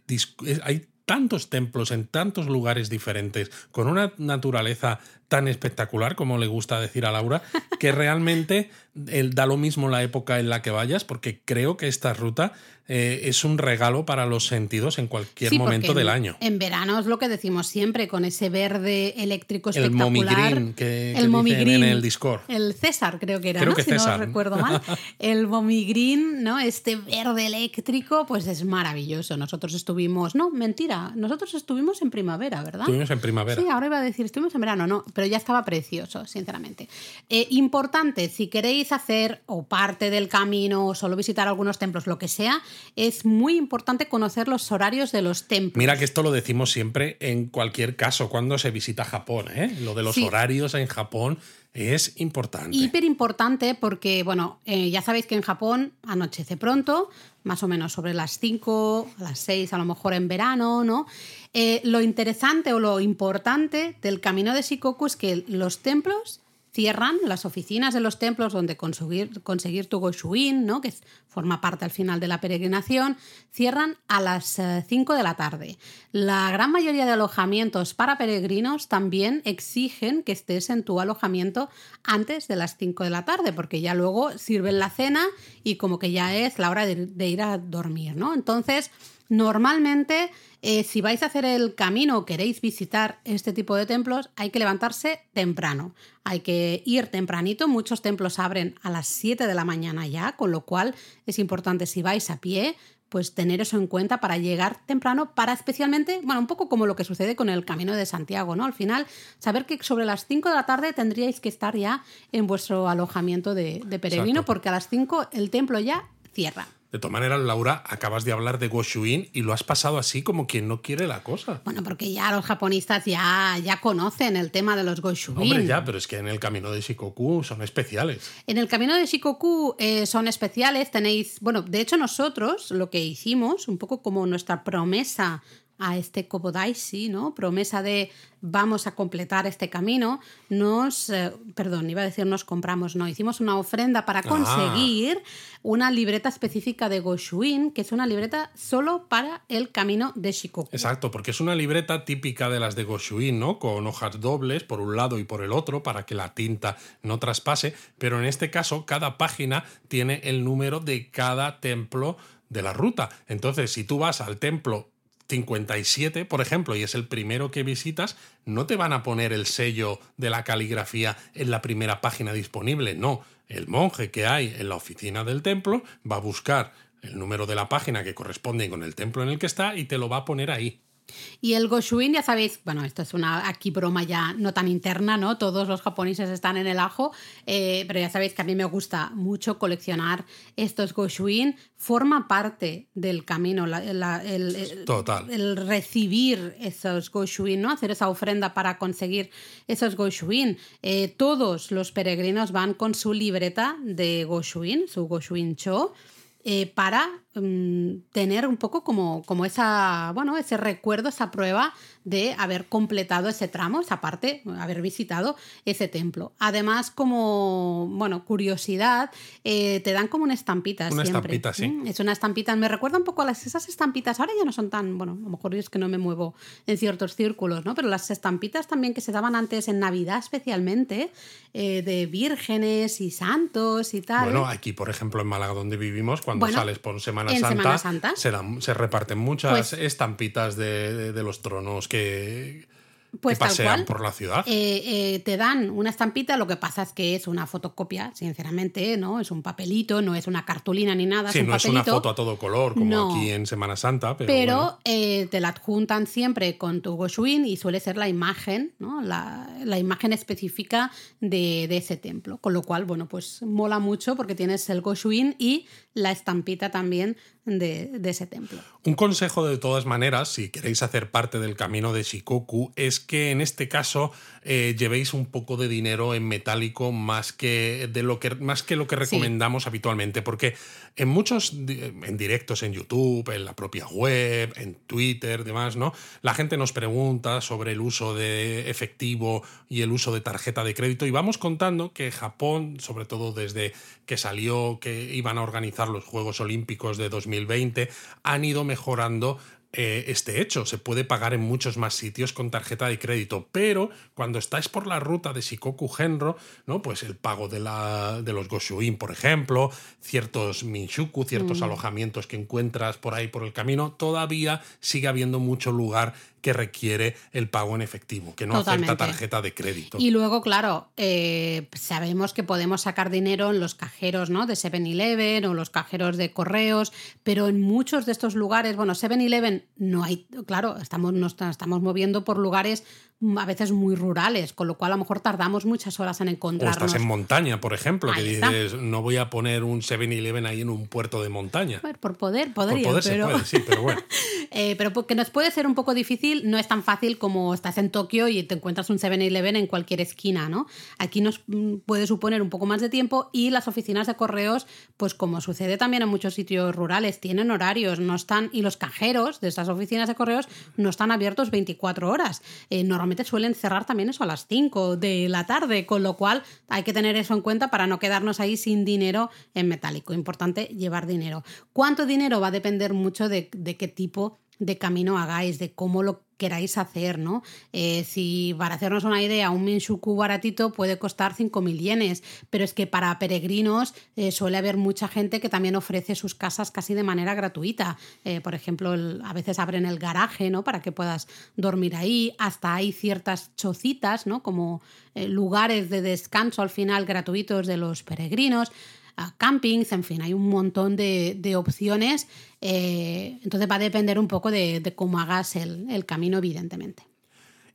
hay tantos templos en tantos lugares diferentes, con una naturaleza tan espectacular, como le gusta decir a Laura, que realmente da lo mismo la época en la que vayas, porque creo que esta ruta eh, es un regalo para los sentidos en cualquier momento del año. En verano es lo que decimos siempre, con ese verde eléctrico espectacular. El que, el en el Discord. El César creo que era, ¿no? si no recuerdo mal. El Momigrin, ¿no? Este verde eléctrico, pues es maravilloso. Nosotros estuvimos, no, mentira, nosotros estuvimos en primavera, ¿verdad? Estuvimos en primavera. Sí, ahora iba a decir, estuvimos en verano, no, pero ya estaba precioso, sinceramente. Eh, importante, si queréis hacer o parte del camino o solo visitar algunos templos, lo que sea, es muy importante conocer los horarios de los templos. Mira que esto lo decimos siempre en cualquier caso cuando se visita Japón, ¿eh? Lo de los horarios en Japón es importante. Hiper importante porque, bueno, eh, ya sabéis que en Japón anochece pronto, más o menos sobre las 5, a las 6, a lo mejor en verano, ¿no? Eh, lo interesante o lo importante del camino de Shikoku es que los templos cierran las oficinas de los templos donde conseguir, conseguir tu Goshuin, ¿no? que forma parte al final de la peregrinación, cierran a las 5 eh, de la tarde. La gran mayoría de alojamientos para peregrinos también exigen que estés en tu alojamiento antes de las 5 de la tarde, porque ya luego sirven la cena y como que ya es la hora de, de ir a dormir, ¿no? Entonces, Normalmente, eh, si vais a hacer el camino o queréis visitar este tipo de templos, hay que levantarse temprano. Hay que ir tempranito. Muchos templos abren a las 7 de la mañana ya, con lo cual es importante si vais a pie, pues tener eso en cuenta para llegar temprano, para especialmente, bueno, un poco como lo que sucede con el Camino de Santiago, ¿no? Al final, saber que sobre las 5 de la tarde tendríais que estar ya en vuestro alojamiento de, peregrino, porque a las 5 el templo ya cierra. De todas maneras, Laura, acabas de hablar de Goshuin y lo has pasado así como quien no quiere la cosa. Bueno, porque ya los japonistas ya, ya conocen el tema de los Goshuin. Hombre, ya, pero es que en el camino de Shikoku son especiales. En el camino de Shikoku eh, son especiales. Tenéis, bueno, de hecho nosotros lo que hicimos, un poco como nuestra promesa a este Kobodaisi, ¿no? Promesa de vamos a completar este camino, nos, eh, perdón, iba a decir nos compramos, no, hicimos una ofrenda para ah. conseguir una libreta específica de Goshuin, que es una libreta solo para el camino de Shikoku. Exacto, porque es una libreta típica de las de Goshuin, ¿no? Con hojas dobles por un lado y por el otro para que la tinta no traspase, pero en este caso cada página tiene el número de cada templo de la ruta. Entonces, si tú vas al templo 57, por ejemplo, y es el primero que visitas, no te van a poner el sello de la caligrafía en la primera página disponible, no. El monje que hay en la oficina del templo va a buscar el número de la página que corresponde con el templo en el que está y te lo va a poner ahí. Y el Goshuin, ya sabéis, bueno, esto es una aquí broma ya no tan interna, ¿no? Todos los japoneses están en el ajo, eh, pero ya sabéis que a mí me gusta mucho coleccionar estos Goshuin. Forma parte del camino, el, Total. el recibir esos Goshuin, ¿no? Hacer esa ofrenda para conseguir esos Goshuin. Eh, todos los peregrinos van con su libreta de Goshuin, su Goshuin Cho. Eh, para mm, tener un poco como, como esa, bueno, ese recuerdo, esa prueba de haber completado ese tramo, esa parte, haber visitado ese templo. Además, como, bueno, curiosidad, eh, te dan como una estampita una estampita, sí. Mm, es una estampita, me recuerda un poco a las, esas estampitas, ahora ya no son tan, bueno, a lo mejor es que no me muevo en ciertos círculos, ¿no? Pero las estampitas también que se daban antes en Navidad especialmente, eh, de vírgenes y santos y tal. Bueno, aquí, por ejemplo, en Málaga, donde vivimos, cuando sales por Semana Santa, Se, dan, se, reparten muchas pues estampitas de, los tronos que, Pues que tal pasean cual. por la ciudad. Eh, eh, te dan una estampita, lo que pasa es que es una fotocopia, sinceramente, ¿no? Es un papelito, no es una cartulina ni nada, sí, es un no es una foto a todo color, como No. aquí en Semana Santa, pero, Pero bueno. eh, te la adjuntan siempre con tu Goshuin y suele ser la imagen, ¿no? la, la imagen específica de, de ese templo. Con lo cual, bueno, pues mola mucho porque tienes el Goshuin y la estampita también de, de ese templo. Un consejo de todas maneras, si queréis hacer parte del camino de Shikoku, es que en este caso eh, llevéis un poco de dinero en metálico más que, de lo que, más que lo que recomendamos habitualmente, porque en muchos en directos en YouTube, en la propia web, en Twitter, demás, ¿no? La gente nos pregunta sobre el uso de efectivo y el uso de tarjeta de crédito y vamos contando que Japón, sobre todo desde que salió que iban a organizar los Juegos Olímpicos de 2020, han ido mejorando eh, este hecho. Se puede pagar en muchos más sitios con tarjeta de crédito, pero cuando estáis por la ruta de Shikoku Genro, ¿no? Pues el pago de, la, de los Goshuin, por ejemplo, ciertos Minshuku, ciertos alojamientos que encuentras por ahí por el camino, todavía sigue habiendo mucho lugar que requiere el pago en efectivo, que no Totalmente. acepta tarjeta de crédito. Y luego, claro, eh, sabemos que podemos sacar dinero en los cajeros ¿no? de 7-Eleven o los cajeros de correos, pero en muchos de estos lugares, bueno, 7-Eleven no hay, claro, estamos, nos estamos moviendo por lugares a veces muy rurales, con lo cual a lo mejor tardamos muchas horas en O encontrarnos. estás en montaña, por ejemplo, que está. dices, no voy a poner un 7-Eleven ahí en un puerto de montaña. Bueno, por poder, Por podría, poder pero... se puede, sí, pero bueno. Eh, pero porque nos puede ser un poco difícil, no es tan fácil como estás en Tokio y te encuentras un 7-Eleven en cualquier esquina, ¿no? Aquí nos mm, puede suponer un poco más de tiempo y las oficinas de correos, pues como sucede también en muchos sitios rurales, tienen horarios, no están, y los cajeros de esas oficinas de correos no están abiertos 24 horas. Eh, normalmente suelen cerrar también eso a las 5 de la tarde, con lo cual hay que tener eso en cuenta para no quedarnos ahí sin dinero en metálico. Importante llevar dinero. ¿Cuánto dinero? Va a depender mucho de, de qué tipo de camino hagáis, de cómo lo queráis hacer, ¿no? Eh, si para hacernos una idea, un Minshuku baratito puede costar 5.000 yenes, pero es que para peregrinos eh, suele haber mucha gente que también ofrece sus casas casi de manera gratuita. Eh, por ejemplo, a veces abren el garaje, ¿no? Para que puedas dormir ahí. Hasta hay ciertas chocitas, ¿no? Como lugares de descanso al final gratuitos de los peregrinos a campings, en fin, hay un montón de, de opciones. eh, entonces va a depender un poco de, de cómo hagas el, el camino, evidentemente.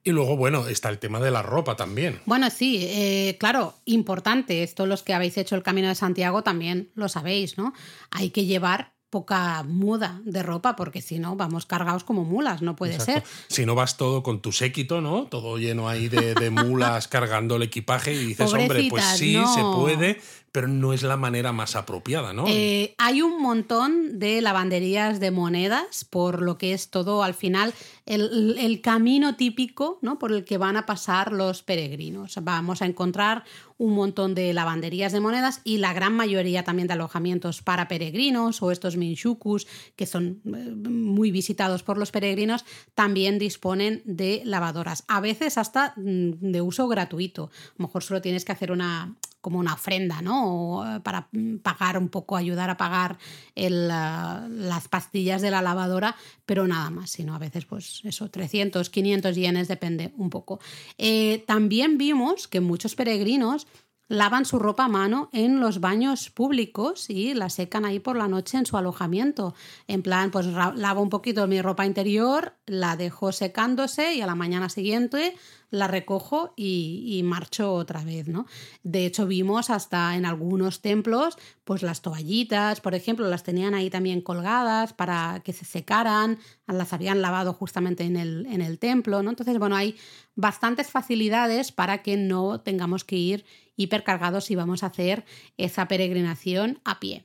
Y luego, bueno, está el tema de la ropa también. Bueno, sí, eh, claro, importante. Esto los que habéis hecho el Camino de Santiago también lo sabéis, ¿no? Hay que llevar poca muda de ropa porque si no vamos cargados como mulas, no puede Exacto. ser. Si no vas todo con tu séquito, ¿no? Todo lleno ahí de, de mulas cargando el equipaje y dices, hombre, pues sí, no. se puede, pero no es la manera más apropiada, ¿no? Eh, hay un montón de lavanderías de monedas, por lo que es todo al final el, camino típico ¿no? por el que van a pasar los peregrinos. Vamos a encontrar un montón de lavanderías de monedas y la gran mayoría también de alojamientos para peregrinos o estos minshukus que son eh, muy visitados por los peregrinos también disponen de lavadoras, a veces hasta mm, de uso gratuito. A lo mejor solo tienes que hacer una como una ofrenda, ¿no? Eh, para mm, pagar un poco, ayudar a pagar el, ah, las pastillas de la lavadora, pero nada más, sino a veces, pues eso, 300, 500 yenes, depende un poco. Eh, también vimos que muchos peregrinos lavan su ropa a mano en los baños públicos y la secan ahí por la noche en su alojamiento. En plan, pues lavo un poquito mi ropa interior, la dejo secándose y a la mañana siguiente la recojo y, y marcho otra vez, ¿no? De hecho, vimos hasta en algunos templos, pues las toallitas, por ejemplo, las tenían ahí también colgadas para que se secaran, las habían lavado justamente en el, en el templo, ¿no? Entonces, bueno, hay bastantes facilidades para que no tengamos que ir hipercargados si vamos a hacer esa peregrinación a pie.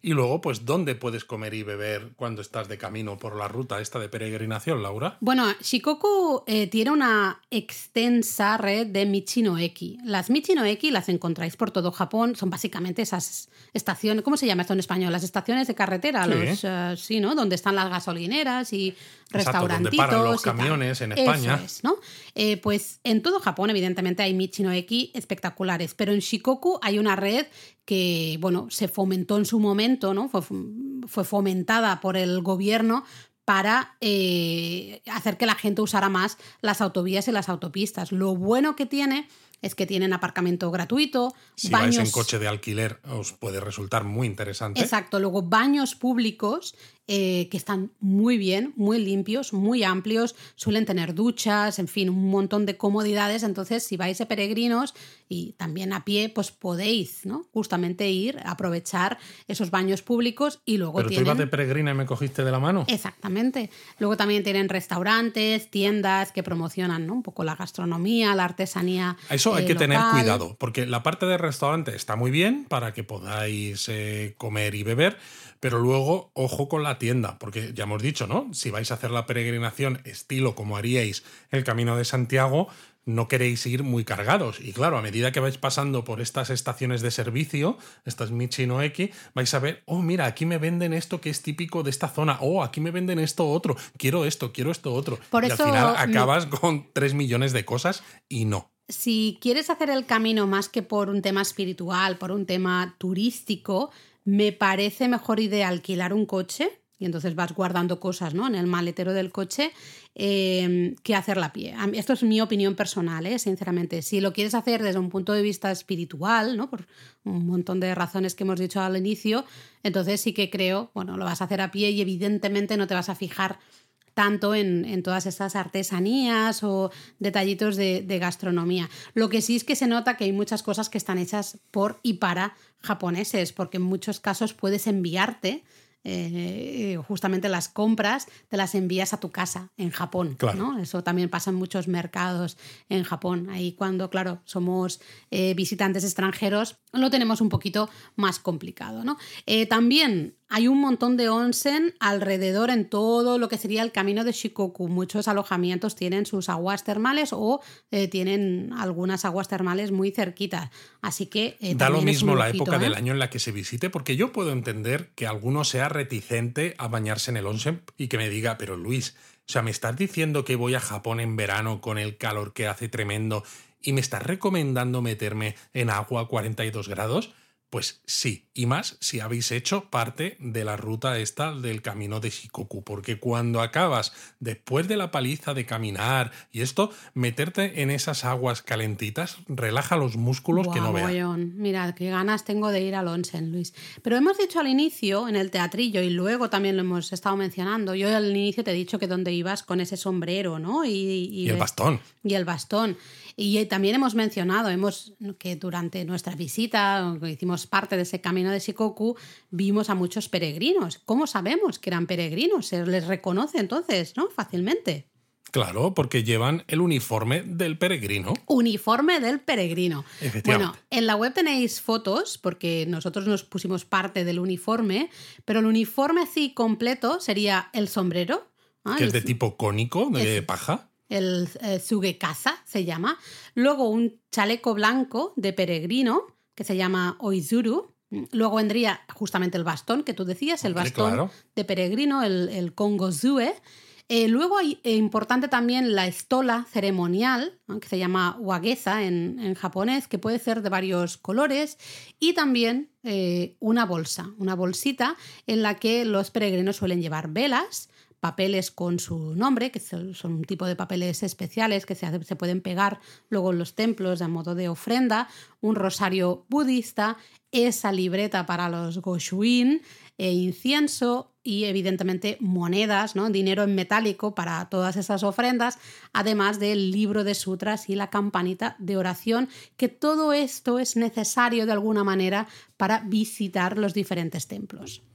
Y luego, pues, ¿dónde puedes comer y beber cuando estás de camino por la ruta esta de peregrinación, Laura? Bueno, Shikoku eh, tiene una extensa red de Michinoeki. Las Michinoeki las encontráis por todo Japón, son básicamente esas estaciones, ¿cómo se llama esto en español? Las estaciones de carretera, Sí. los eh, sí, ¿no? Donde están las gasolineras y Exacto, donde restaurantitos. paran los y tal. camiones en Eso España. es, ¿no? Eh, pues en todo Japón, evidentemente, hay Michinoeki espectaculares, pero en Shikoku hay una red que, bueno, se fomentó en su momento, ¿no? Fue, fue fomentada por el gobierno para eh, hacer que la gente usara más las autovías y las autopistas. Lo bueno que tiene es que tienen aparcamiento gratuito, Si baños... vais en coche de alquiler, os puede resultar muy interesante. Exacto, luego baños públicos eh, que están muy bien, muy limpios, muy amplios, suelen tener duchas, en fin, un montón de comodidades. Entonces, si vais de peregrinos y también a pie, pues podéis, ¿no? Justamente ir, aprovechar esos baños públicos y luego Pero tú ibas de peregrina y me cogiste de la mano. Exactamente. Luego también tienen restaurantes, tiendas que promocionan ¿no? un poco la gastronomía, la artesanía. A Eso hay eh, que tener cuidado, porque la parte de restaurante está muy bien para que podáis eh, comer y beber, pero luego ojo con la tienda, porque ya hemos dicho, ¿no? Si vais a hacer la peregrinación estilo como haríais el Camino de Santiago, no queréis ir muy cargados. Y claro, a medida que vais pasando por estas estaciones de servicio, estas Michino X, vais a ver, oh, mira, aquí me venden esto que es típico de esta zona, oh, aquí me venden esto otro, quiero esto, quiero esto otro. Por y eso al final mi- acabas con tres millones de cosas y no. Si quieres hacer el camino más que por un tema espiritual, por un tema turístico, me parece mejor idea alquilar un coche y entonces vas guardando cosas ¿no? en el maletero del coche eh, que hacerla a pie. Esto es mi opinión personal, ¿eh? sinceramente. Si lo quieres hacer desde un punto de vista espiritual, ¿no? por un montón de razones que hemos dicho al inicio, entonces sí que creo, bueno, lo vas a hacer a pie y evidentemente no te vas a fijar tanto en, en todas estas artesanías o detallitos de, de gastronomía. Lo que sí es que se nota que hay muchas cosas que están hechas por y para japoneses, porque en muchos casos puedes enviarte eh, justamente las compras, te las envías a tu casa en Japón. Claro. ¿no? Eso también pasa en muchos mercados en Japón. Ahí cuando, claro, somos eh, visitantes extranjeros, lo tenemos un poquito más complicado. ¿no? Eh, también hay un montón de onsen alrededor en todo lo que sería el camino de Shikoku. Muchos alojamientos tienen sus aguas termales o eh, tienen algunas aguas termales muy cerquitas. Así que... eh, Da lo mismo la ojito, época ¿eh? del año en la que se visite, porque yo puedo entender que alguno sea reticente a bañarse en el onsen y que me diga, pero Luis, o sea, me estás diciendo que voy a Japón en verano con el calor que hace tremendo y me estás recomendando meterme en agua a 42 grados. Pues sí, y más si habéis hecho parte de la ruta esta del camino de Shikoku, porque cuando acabas, después de la paliza de caminar y esto, meterte en esas aguas calentitas relaja los músculos que no Buah, veas. mogollón. Mira, qué ganas tengo de ir al onsen, Luis. Pero hemos dicho al inicio, en el teatrillo, y luego también lo hemos estado mencionando, yo al inicio te he dicho que dónde ibas con ese sombrero, ¿no? Y, Y el bastón. Y el bastón. Y también hemos mencionado hemos, que durante nuestra visita, que hicimos parte de ese camino de Shikoku, vimos a muchos peregrinos. ¿Cómo sabemos que eran peregrinos? Se les reconoce entonces, ¿no? Fácilmente. Claro, porque llevan el uniforme del peregrino. Uniforme del peregrino. Bueno, en la web tenéis fotos, porque nosotros nos pusimos parte del uniforme, pero el uniforme así completo sería el sombrero. que El es de tipo cónico, de es- paja. el eh, se llama. Luego un chaleco blanco de peregrino que se llama oizuru. Luego vendría justamente el bastón que tú decías, el bastón claro. de peregrino, el, el kongozue. Eh, luego hay eh, importante también la estola ceremonial, ¿no? que se llama wageza en, en japonés, que puede ser de varios colores, y también eh, una bolsa, una bolsita en la que los peregrinos suelen llevar velas, papeles con su nombre, que son un tipo de papeles especiales que se, se pueden pegar luego en los templos a modo de ofrenda, un rosario budista, esa libreta para los goshuin, e incienso y evidentemente monedas, ¿no? dinero en metálico para todas esas ofrendas, además del libro de sutras y la campanita de oración, que todo esto es necesario de alguna manera para visitar los diferentes templos.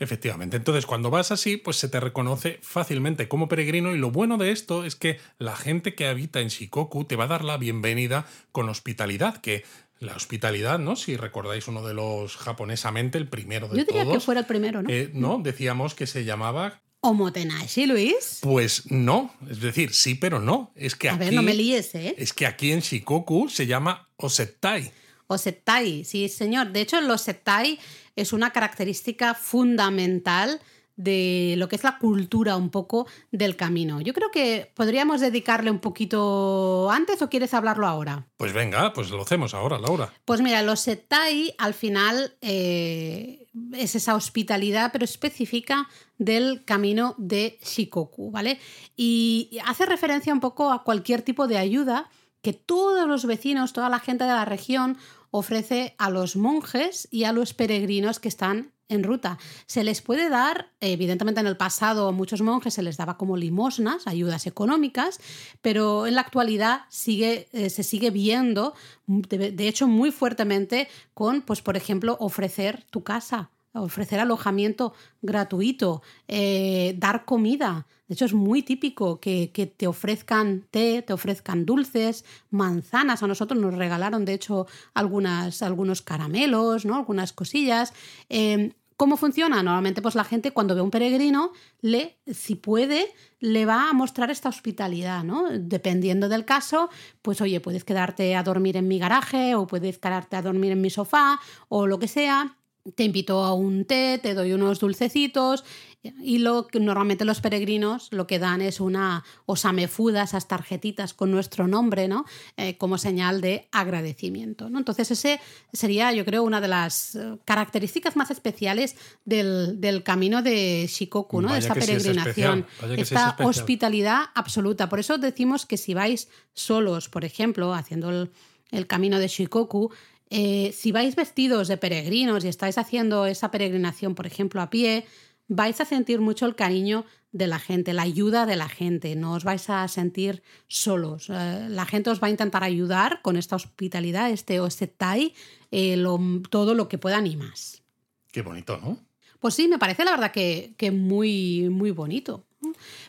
Efectivamente. Entonces, cuando vas así, pues se te reconoce fácilmente como peregrino. Y lo bueno de esto es que la gente que habita en Shikoku te va a dar la bienvenida con hospitalidad, que la hospitalidad, ¿no? Si recordáis uno de los japonesamente, el primero de Yo diría todos. que fuera el primero, ¿no? eh, no, decíamos que se llamaba. Omotenashi, Luis. Pues no, es decir, sí, pero no. Es que A aquí, ver, no me líes, ¿eh? es que aquí en Shikoku se llama Osetai. O setai, sí, señor. De hecho, los setai es una característica fundamental de lo que es la cultura un poco del camino. Yo creo que podríamos dedicarle un poquito antes o quieres hablarlo ahora. Pues venga, pues lo hacemos ahora, Laura. Pues mira, los setai al final eh, es esa hospitalidad, pero específica del camino de Shikoku, ¿vale? Y hace referencia un poco a cualquier tipo de ayuda que todos los vecinos, toda la gente de la región ofrece a los monjes y a los peregrinos que están en ruta. Se les puede dar, evidentemente en el pasado a muchos monjes se les daba como limosnas, ayudas económicas, pero en la actualidad sigue, eh, se sigue viendo, de, hecho muy fuertemente, con, pues por ejemplo, ofrecer tu casa ofrecer alojamiento gratuito, eh, dar comida. De hecho, es muy típico que, te ofrezcan té, te ofrezcan dulces, manzanas. A nosotros nos regalaron, de hecho, algunas, algunos caramelos, ¿no? algunas cosillas. Em, ¿Cómo funciona? Normalmente, pues la gente cuando ve a un peregrino, le, si puede, le va a mostrar esta hospitalidad, ¿no? Dependiendo del caso, pues oye, puedes quedarte a dormir en mi garaje, o puedes quedarte a dormir en mi sofá, o lo que sea te invito a un té, te doy unos dulcecitos y lo que normalmente los peregrinos lo que dan es una osamefuda, esas tarjetitas con nuestro nombre, ¿no? Eh, como señal de agradecimiento. ¿no? Entonces, ese sería, yo creo, una de las eh, características más especiales del, camino de Shikoku, ¿no? de esta peregrinación. esta hospitalidad absoluta. Por eso decimos que si vais solos, por ejemplo, haciendo el, el camino de Shikoku, eh, si vais vestidos de peregrinos y estáis haciendo esa peregrinación, por ejemplo, a pie, vais a sentir mucho el cariño de la gente, la ayuda de la gente, no os vais a sentir solos. Eh, la gente os va a intentar ayudar con esta hospitalidad, este osetai, eh, todo lo que puedan y más. Qué bonito, ¿no? Pues sí, me parece la verdad que, que muy, muy bonito.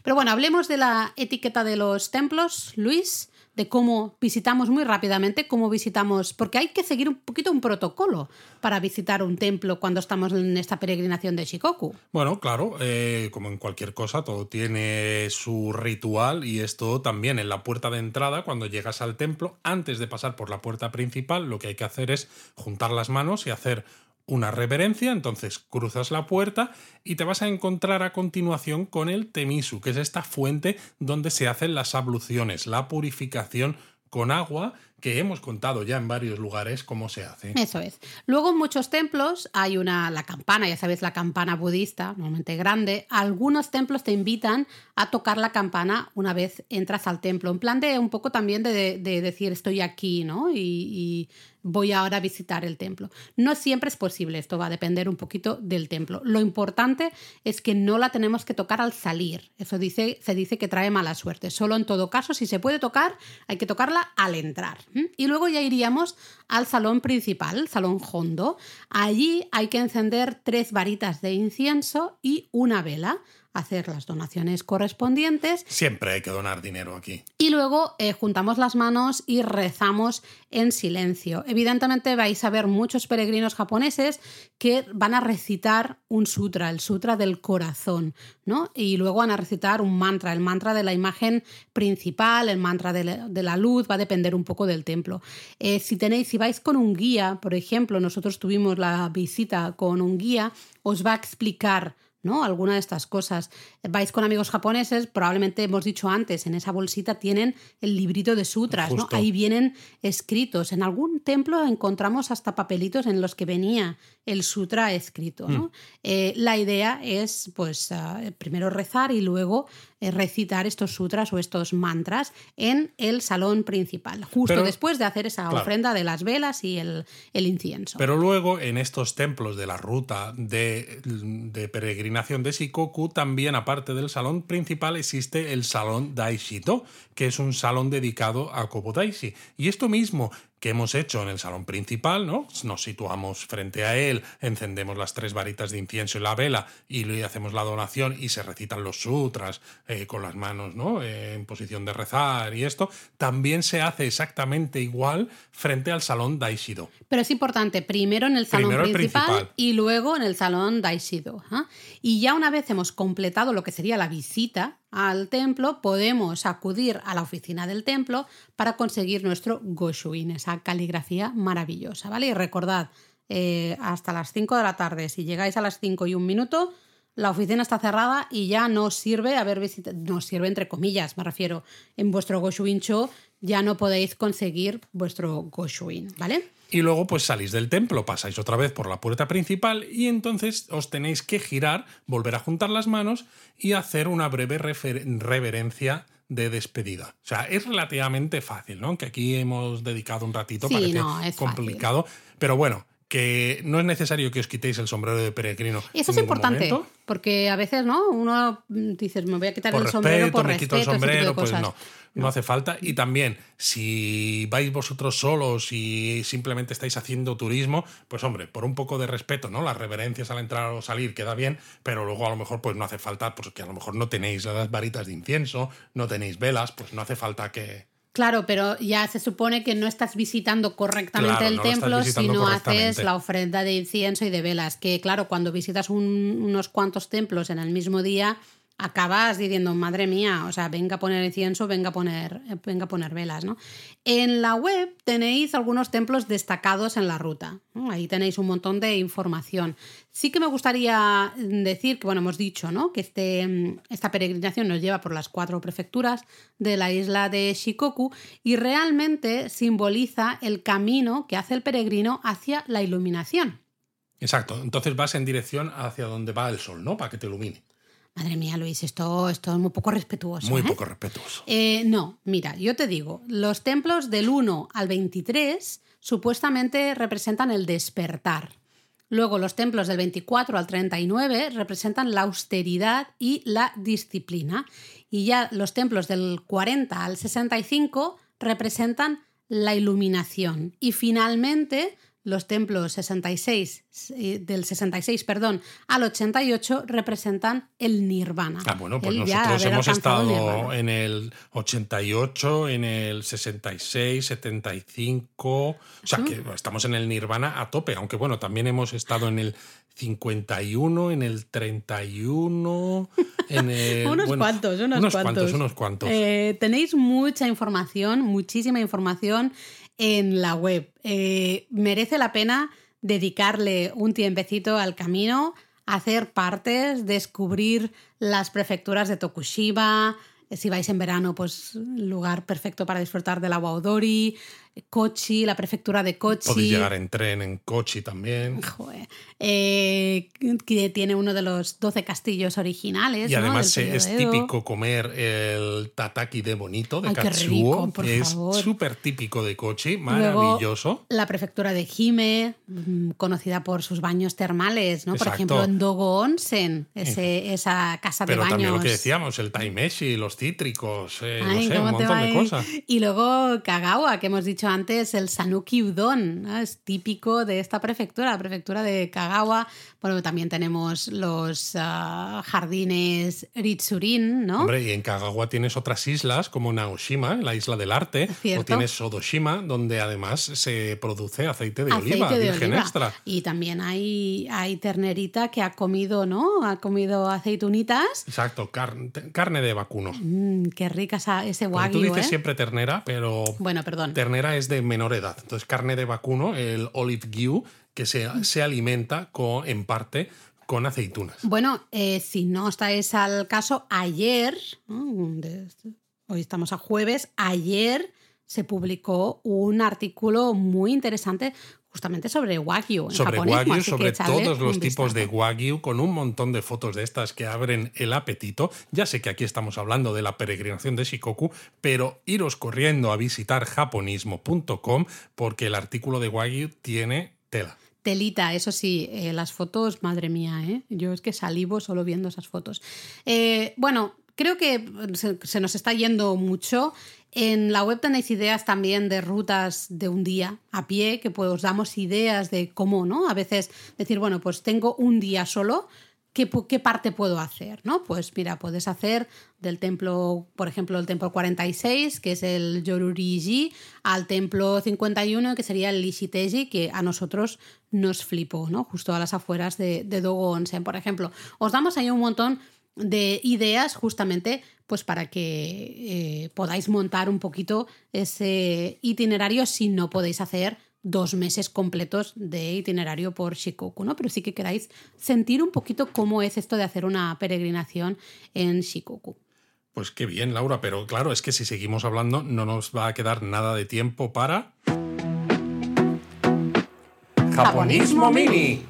Pero bueno, hablemos de la etiqueta de los templos, Luis de cómo visitamos muy rápidamente, cómo visitamos, porque hay que seguir un poquito un protocolo para visitar un templo cuando estamos en esta peregrinación de Shikoku. Bueno, claro, eh, como en cualquier cosa, todo tiene su ritual y esto también en la puerta de entrada, cuando llegas al templo, antes de pasar por la puerta principal, lo que hay que hacer es juntar las manos y hacer una reverencia, entonces cruzas la puerta y te vas a encontrar a continuación con el Temisu, que es esta fuente donde se hacen las abluciones, la purificación con agua que hemos contado ya en varios lugares cómo se hace. Eso es. Luego en muchos templos hay una la campana, ya sabes, la campana budista, normalmente grande. Algunos templos te invitan a tocar la campana una vez entras al templo, en plan de un poco también de, decir estoy aquí, ¿no? y voy ahora a visitar el templo. No siempre es posible, esto va a depender un poquito del templo. Lo importante es que no la tenemos que tocar al salir. Eso dice, se dice que trae mala suerte. Solo en todo caso, si se puede tocar, hay que tocarla al entrar. Y luego ya iríamos al salón principal, salón Hondo. Allí hay que encender tres varitas de incienso y una vela hacer las donaciones correspondientes. Siempre hay que donar dinero aquí. Y luego eh, juntamos las manos y rezamos en silencio. Evidentemente vais a ver muchos peregrinos japoneses que van a recitar un sutra, el sutra del corazón, ¿no? Y luego van a recitar un mantra, el mantra de la imagen principal, el mantra de la, luz, va a depender un poco del templo. Eh, si tenéis, si vais con un guía, por ejemplo, nosotros tuvimos la visita con un guía, os va a explicar ¿no? Alguna de estas cosas. Vais con amigos japoneses, probablemente hemos dicho antes, en esa bolsita tienen el librito de sutras, ¿no? Ahí vienen escritos. En algún templo encontramos hasta papelitos en los que venía el sutra escrito, ¿no? Mm. Eh, la idea es, pues, ah, primero rezar y luego eh, recitar estos sutras o estos mantras en el salón principal, justo después de hacer esa ofrenda de las velas y el, incienso. Pero luego en estos templos de la ruta de, de peregrinación de Shikoku, también aparte del salón principal existe el salón Daishito, que es un salón dedicado a Kobodaishi. Y esto mismo que hemos hecho en el salón principal, ¿no? Nos situamos frente a él, encendemos las tres varitas de incienso y la vela y le hacemos la donación y se recitan los sutras eh, con las manos, ¿no? Eh, en posición de rezar y esto. También se hace exactamente igual frente al salón Daishido. Pero es importante, primero en el salón principal, y luego en el salón Daishido. ¿ah? Y ya una vez hemos completado lo que sería la visita, al templo, podemos acudir a la oficina del templo para conseguir nuestro Goshuin, esa caligrafía maravillosa, ¿vale? Y recordad, eh, hasta las 5 de la tarde, si llegáis a las 5 y un minuto, la oficina está cerrada y ya no sirve haber visitado, no sirve entre comillas, me refiero, en vuestro Goshuin Show ya no podéis conseguir vuestro Goshuin, ¿vale? Y luego pues salís del templo, pasáis otra vez por la puerta principal y entonces os tenéis que girar, volver a juntar las manos y hacer una breve reverencia de despedida. O sea, es relativamente fácil, ¿no? Que aquí hemos dedicado un ratito, Sí, parece no, es complicado, pero bueno, que no es necesario que os quitéis el sombrero de peregrino. Eso es importante, momento. porque a veces, ¿no? Uno mm, dices, me voy a quitar Por el respeto, sombrero por me respeto, quito el sombrero, pues no, no hace falta. Y también, si vais vosotros solos y simplemente estáis haciendo turismo, pues hombre, por un poco de respeto, ¿no? Las reverencias al entrar o salir queda bien, pero luego a lo mejor pues no hace falta, porque a lo mejor no tenéis las varitas de incienso, no tenéis velas, pues no hace falta que... Claro, pero ya se supone que no estás visitando correctamente Claro, el no templo si no haces la ofrenda de incienso y de velas. Que claro, cuando visitas un- unos cuantos templos en el mismo día, acabas diciendo, madre mía, o sea, venga a poner incienso, venga a poner, venga a poner velas, ¿no? En la web tenéis algunos templos destacados en la ruta. Ahí tenéis un montón de información. Sí que me gustaría decir que, bueno, hemos dicho, ¿no? Que este, esta peregrinación nos lleva por las cuatro prefecturas de la isla de Shikoku y realmente simboliza el camino que hace el peregrino hacia la iluminación. Exacto, entonces vas en dirección hacia donde va el sol, ¿no? Para que te ilumine. Madre mía, Luis, esto, esto es muy poco respetuoso. Muy ¿eh? poco respetuoso. Eh, no, mira, yo te digo, los templos del 1 al 23 supuestamente representan el despertar. Luego los templos del 24 al 39 representan la austeridad y la disciplina. Y ya los templos del 40 al 65 representan la iluminación. Y finalmente los templos 66, eh, del 66 perdón, al 88 representan el nirvana. Ah, bueno, pues El nosotros hemos el estado en el 88, en el 66, 75. O sea, que estamos en el Nirvana a tope, aunque bueno, también hemos estado en el 51, en el 31, en el. unos bueno, cuantos, unos, unos cuantos. cuantos, unos cuantos. Eh, tenéis mucha información, muchísima información en la web. Eh, merece la pena dedicarle un tiempecito al camino, hacer partes, descubrir las prefecturas de Tokushima. Si vais en verano, pues lugar perfecto para disfrutar del agua Odori, Kochi, la prefectura de Kochi. Podéis llegar en tren, en coche también. Joder. Eh, que tiene uno de los 12 castillos originales. Y además eh, es típico comer el tataki de bonito, de Ay, qué katsuo, rico, por es súper típico de Kochi, Luego, maravilloso. la prefectura de Hime, mm, conocida por sus baños termales, ¿no? Por ejemplo, en Dogo Onsen, ese, esa casa Pero de baños. también lo que decíamos, el taimeshi, los cítricos, eh, Ay, no sé, un ¿cómo te montón de cosas. Y luego Kagawa, que hemos dicho antes, el Sanuki Udon, es típico de esta prefectura, la prefectura de Kagawa. Bueno, también tenemos los ah, jardines Ritsurin, ¿no? Hombre, y en Kagawa tienes otras islas como Naoshima, la isla del arte, Cierto. o tienes Sodoshima, donde además se produce aceite de Aceite oliva, de virgen oliva. extra. Y también hay, hay ternerita que ha comido, ¿no? Ha comido aceitunitas. Exacto, car- te- carne de vacuno. Mm, qué rica esa- ese Porque wagyu, Tú dices ¿eh? siempre ternera, pero Bueno, perdón. ternera es de menor edad. Entonces, carne de vacuno, el olive gyu, que se, se alimenta con, en parte con aceitunas. Bueno, eh, si no estáis al caso, ayer, hoy estamos a jueves, ayer se publicó un artículo muy interesante justamente sobre Wagyu. en sobre japonismo, Wagyu, así sobre todos los tipos de. Wagyu, con un montón de fotos de estas que abren el apetito. Ya sé que aquí estamos hablando de la peregrinación de Shikoku, pero iros corriendo a visitar japonismo.com porque el artículo de Wagyu tiene tela. Telita, eso sí, eh, las fotos, madre mía, ¿eh? yo es que salivo solo viendo esas fotos. Eh, bueno, creo que se, se nos está yendo mucho. En la web tenéis ideas también de rutas de un día a pie, que pues os damos ideas de cómo, ¿no? A veces decir, bueno, pues tengo un día solo, ¿qué, parte puedo hacer? ¿no? Pues mira, puedes hacer del templo, por ejemplo, el templo 46, que es el Yoruriji, al templo 51, que sería el Ishiteji, que a nosotros nos flipó, ¿no? Justo a las afueras de, de Dogo Onsen, por ejemplo. Os damos ahí un montón de ideas justamente pues para que eh, podáis montar un poquito ese itinerario si no podéis hacer dos meses completos de itinerario por Shikoku, ¿no? Pero sí que queráis sentir un poquito cómo es esto de hacer una peregrinación en Shikoku. Pues qué bien, Laura, pero claro, es que si seguimos hablando no nos va a quedar nada de tiempo para... Japonismo Mini.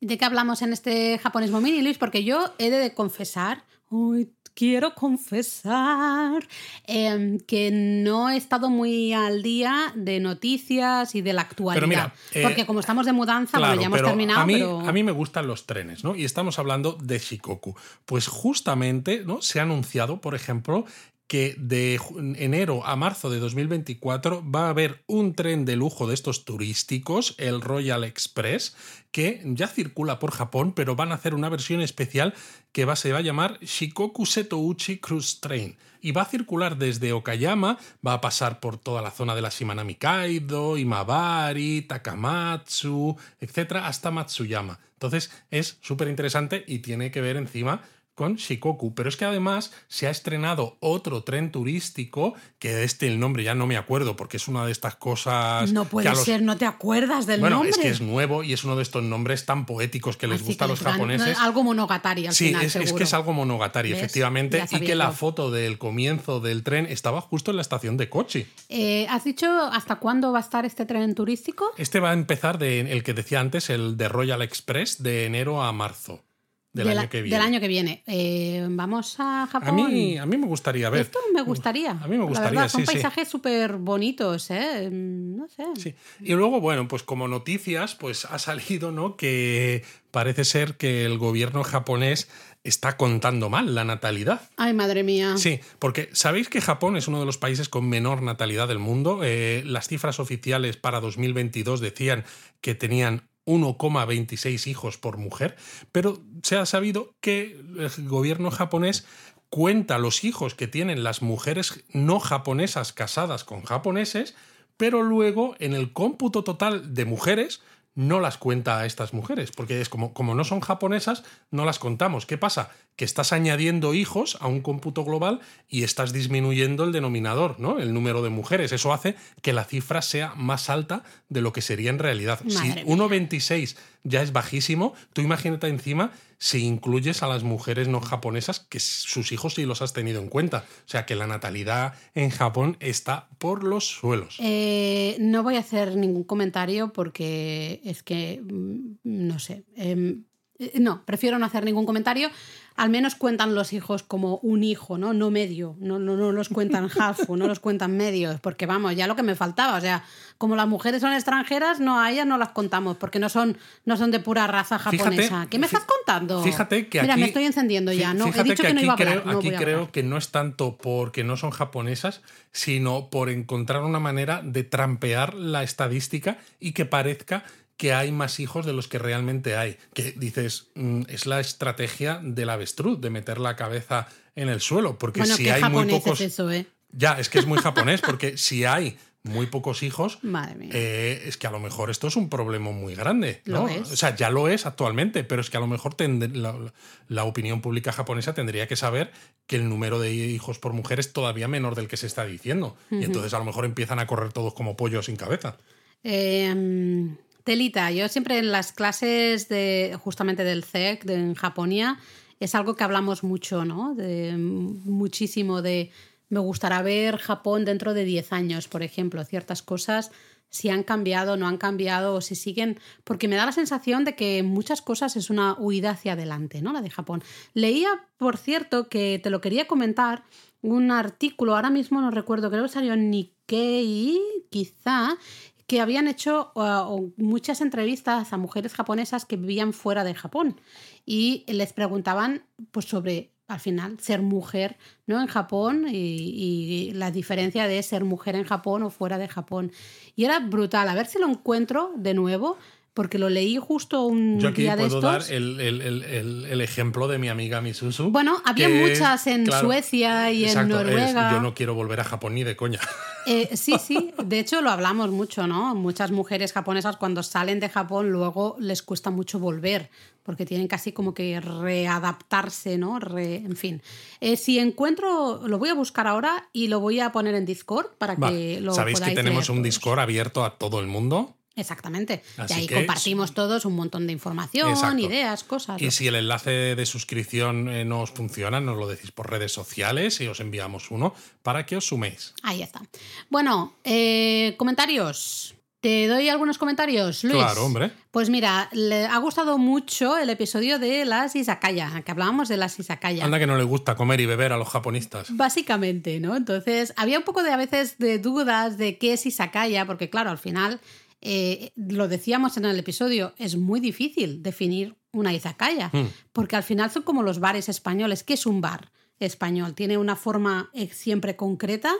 ¿De qué hablamos en este Japonismo Mini, Luis? Porque yo he de confesar, uy, quiero confesar em, que no he estado muy al día de noticias y de la actualidad. Eh, porque como estamos de mudanza, bueno, ya hemos terminado. A mí, pero... a mí me gustan los trenes, ¿no? Y estamos hablando de Shikoku. Pues justamente, ¿no? Se ha anunciado, por ejemplo, que de enero a marzo de 2024 va a haber un tren de lujo de estos turísticos, el Royal Express, que ya circula por Japón, pero van a hacer una versión especial que va, se va a llamar Shikoku Setouchi Cruise Train. Y va a circular desde Okayama, va a pasar por toda la zona de la Shimanami Kaido, Imabari, Takamatsu, etcétera, hasta Matsuyama. Entonces es súper interesante y tiene que ver encima con Shikoku. Pero es que además se ha estrenado otro tren turístico, que este el nombre ya no me acuerdo, porque es una de estas cosas. No puede ser, no te acuerdas del bueno, nombre. es que es nuevo y es uno de estos nombres tan poéticos que les Así gusta a los dan- japoneses. Algo monogatari al Sí, final, es, es que es algo monogatari, ¿Ves? efectivamente, y que la foto del comienzo del tren estaba justo en la estación de Kochi. Eh, ¿Has dicho hasta cuándo va a estar este tren turístico? Este va a empezar de el que decía antes, el de Royal Express, de enero a marzo del año que viene. Del año que viene. Eh, Vamos a Japón. a mí, a mí me gustaría ver. Esto me gustaría. A mí me gustaría, La verdad, son sí, sí. paisajes súper bonitos, ¿eh? No sé. Sí. Y luego, bueno, pues como noticias, pues ha salido, ¿no? Que parece ser que el gobierno japonés está contando mal la natalidad. Ay, madre mía. Sí, porque sabéis que Japón es uno de los países con menor natalidad del mundo. Eh, las cifras oficiales para 2022 decían que tenían 1,26 hijos por mujer, pero se ha sabido que el gobierno japonés cuenta los hijos que tienen las mujeres no japonesas casadas con japoneses, pero luego en el cómputo total de mujeres no las cuenta a estas mujeres, porque es como, como no son japonesas, no las contamos. ¿Qué pasa? Que estás añadiendo hijos a un cómputo global y estás disminuyendo el denominador, ¿no? El número de mujeres. Eso hace que la cifra sea más alta de lo que sería en realidad. Madre si mía. 1,26 ya es bajísimo, tú imagínate encima si incluyes a las mujeres no japonesas, que sus hijos sí los has tenido en cuenta. O sea que la natalidad en Japón está por los suelos. Eh, no voy a hacer ningún comentario porque es que mm, no sé. Em, no, prefiero no hacer ningún comentario. Al menos cuentan los hijos como un hijo, ¿no? No medio. No, no, no los cuentan halfu, no los cuentan medios. Porque vamos, ya lo que me faltaba. O sea, como las mujeres son extranjeras, no a ellas no las contamos, porque no son, no son de pura raza Fíjate, japonesa. ¿Qué me estás contando? Fíjate que Mira, aquí. me estoy encendiendo ya, ¿no? He dicho que, que, no iba a hablar. creo, aquí creo hablar. que no es tanto porque no son japonesas, sino por encontrar una manera de trampear la estadística y que parezca que hay más hijos de los que realmente hay. Que dices, mm, es la estrategia del avestruz, de meter la cabeza en el suelo, porque Bueno, si hay muy pocos. es eso, ¿eh? Ya, es que es muy japonés, porque si hay muy pocos hijos, Madre mía. eh, es que a lo mejor esto es un problema muy grande. Lo ¿no? es. O sea, ya lo es actualmente, pero es que a lo mejor la, la opinión pública japonesa tendría que saber que el número de hijos por mujer es todavía menor del que se está diciendo. Y entonces a lo mejor empiezan a correr todos como pollos sin cabeza. Eh, telita, yo siempre en las clases de justamente del CEC de, en Japonia es algo que hablamos mucho, ¿no? De, muchísimo de me gustará ver Japón dentro de 10 años, por ejemplo, ciertas cosas si han cambiado, no han cambiado o si siguen, porque me da la sensación de que muchas cosas es una huida hacia adelante, ¿no? La de Japón. Leía, por cierto, que te lo quería comentar, un artículo, ahora mismo no recuerdo, creo que salió en Nikkei, quizá, que habían hecho uh, muchas entrevistas a mujeres japonesas que vivían fuera de Japón y les preguntaban pues sobre al final ser mujer no en Japón y, y, la diferencia de ser mujer en Japón o fuera de Japón. Y era brutal. A ver si lo encuentro de nuevo porque lo leí justo un Yo aquí día de puedo estos. dar el, el- el- el- ejemplo de mi amiga Misuzu. Bueno, había que muchas en claro, Suecia y exacto, en es, Noruega. yo no quiero volver a Japón ni de coña. Eh, sí, sí, de hecho lo hablamos mucho, ¿no? Muchas mujeres japonesas cuando salen de Japón luego les cuesta mucho volver, porque tienen casi como que readaptarse, ¿no? Re- en fin. Eh, si encuentro, lo voy a buscar ahora y lo voy a poner en Discord para Va, que lo Sabéis que tenemos leer un. Discord abierto a todo el mundo. Exactamente. Así y ahí que- compartimos todos un montón de información, Exacto. ideas, cosas. Y si el enlace de suscripción eh, no os funciona, nos lo decís por redes sociales y os enviamos uno para que os suméis. Ahí está. Bueno, eh, comentarios. ¿Te doy algunos comentarios, Luis? Claro, hombre. Pues mira, le ha gustado mucho el episodio de las izakaya, que hablábamos de las izakaya. Anda que no le gusta comer y beber a los japonistas. Básicamente, ¿no? Entonces, había un poco de a veces de dudas de qué es izakaya, porque claro, al final, eh, lo decíamos en el episodio, es muy difícil definir una izakaya, Hmm. porque al final son como los bares españoles. ¿Qué es un bar español? Tiene una forma eh, siempre concreta.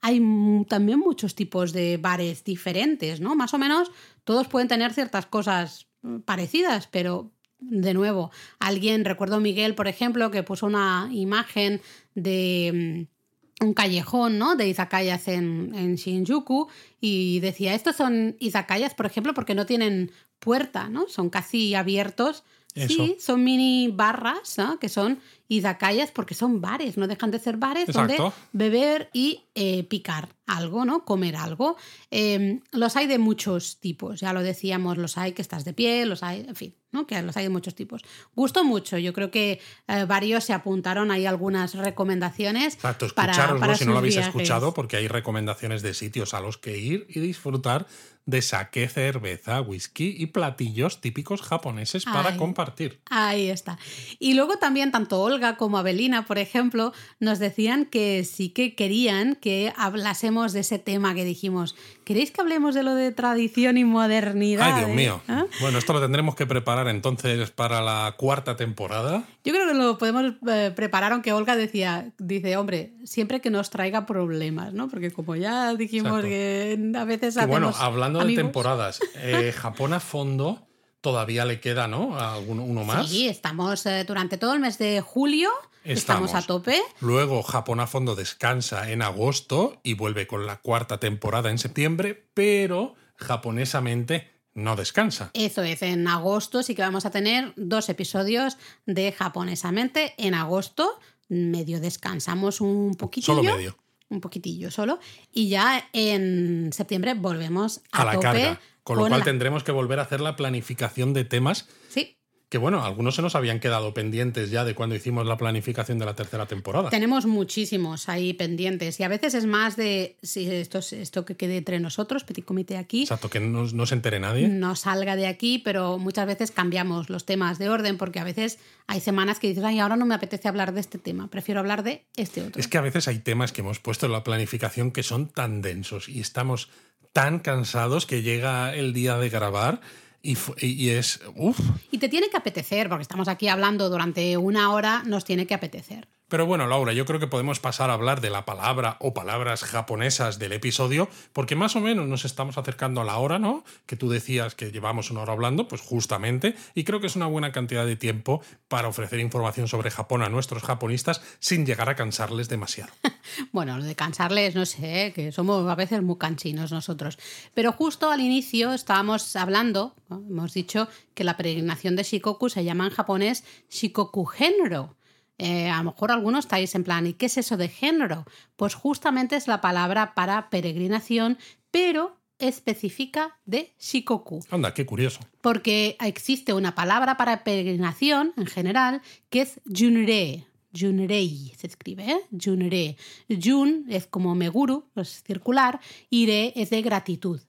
Hay también muchos tipos de bares diferentes, ¿no? Más o menos todos pueden tener ciertas cosas mm, parecidas, pero de nuevo, alguien, recuerdo Miguel, por ejemplo, que puso una imagen de mm, un callejón, ¿no? De izakayas en, en Shinjuku y decía, estos son izakayas, por ejemplo, porque no tienen puerta, ¿no? Son casi abiertos. Sí, son mini barras, ¿no? Que son izakayas porque son bares, no dejan de ser bares donde beber y eh, picar algo, ¿no? Comer algo. Eh, los hay de muchos tipos, ya lo decíamos, los hay que estás de pie, los hay, en fin, ¿no? Que los hay de muchos tipos. Gustó mucho, yo creo que eh, varios se apuntaron ahí algunas recomendaciones. Exacto, para- escucharoslo para si no lo habéis viajes. escuchado, porque hay recomendaciones de sitios a los que ir y disfrutar de sake, cerveza, whisky y platillos típicos japoneses para Ay. compartir. Ahí está. Y luego también tanto Olga como Abelina, por ejemplo, nos decían que sí que querían que hablásemos de ese tema que dijimos. ¿Queréis que hablemos de lo de tradición y modernidad? Ay, Dios mío. ¿Ah? Bueno, esto lo tendremos que preparar entonces para la cuarta temporada. Yo creo que lo podemos eh, preparar, aunque Olga decía, dice, hombre, siempre que nos traiga problemas, ¿no? Porque como ya dijimos Exacto. que a veces Y bueno, hablando de temporadas, eh, Japón a fondo todavía le queda, ¿no? ¿Alguno, uno más. Sí, estamos eh, durante todo el mes de julio, estamos, Estamos. a tope. Luego Japón a fondo descansa en agosto y vuelve con la cuarta temporada en septiembre, pero japonesamente no descansa. Eso es, en agosto sí que vamos a tener dos episodios de japonesamente. En agosto medio descansamos un poquitillo. Solo medio. Un poquitillo solo. Y ya en septiembre volvemos a, A la tope carga. Con lo cual la- tendremos que volver a hacer la planificación de temas Sí, que, bueno, algunos se nos habían quedado pendientes ya de cuando hicimos la planificación de la tercera temporada. tenemos muchísimos ahí pendientes. Y a veces es más de si esto, es- esto que quede entre nosotros, petit comité aquí. Exacto, que no, no se entere nadie. no salga de aquí, pero muchas veces cambiamos los temas de orden porque a veces hay semanas que dices, ay, ahora no me apetece hablar de este tema, prefiero hablar de este otro. Es que a veces hay temas que hemos puesto en la planificación que son tan densos y estamos tan cansados que llega el día de grabar y, y es. Uf. Y te tiene que apetecer, porque estamos aquí hablando durante una hora, nos tiene que apetecer. Pero bueno, Laura, yo creo que podemos pasar a hablar de la palabra o palabras japonesas del episodio, porque más o menos nos estamos acercando a la hora, ¿no? Que tú decías que llevamos una hora hablando, pues justamente, y creo que es una buena cantidad de tiempo para ofrecer información sobre Japón a nuestros japonistas sin llegar a cansarles demasiado. Bueno, lo de cansarles, no sé, ¿eh? que somos a veces muy canchinos nosotros. Pero justo al inicio estábamos hablando, hemos dicho que la peregrinación de Shikoku se llama en japonés Shikoku Genro. Eh, a lo mejor algunos estáis en plan, ¿y qué es eso de género? Pues justamente es la palabra para peregrinación, pero específica de Shikoku. Anda, qué curioso. Porque existe una palabra para peregrinación en general que es Junrei. Junrei se escribe, ¿eh? Junrei. Jun es como Meguru, es circular, y Re es de gratitud.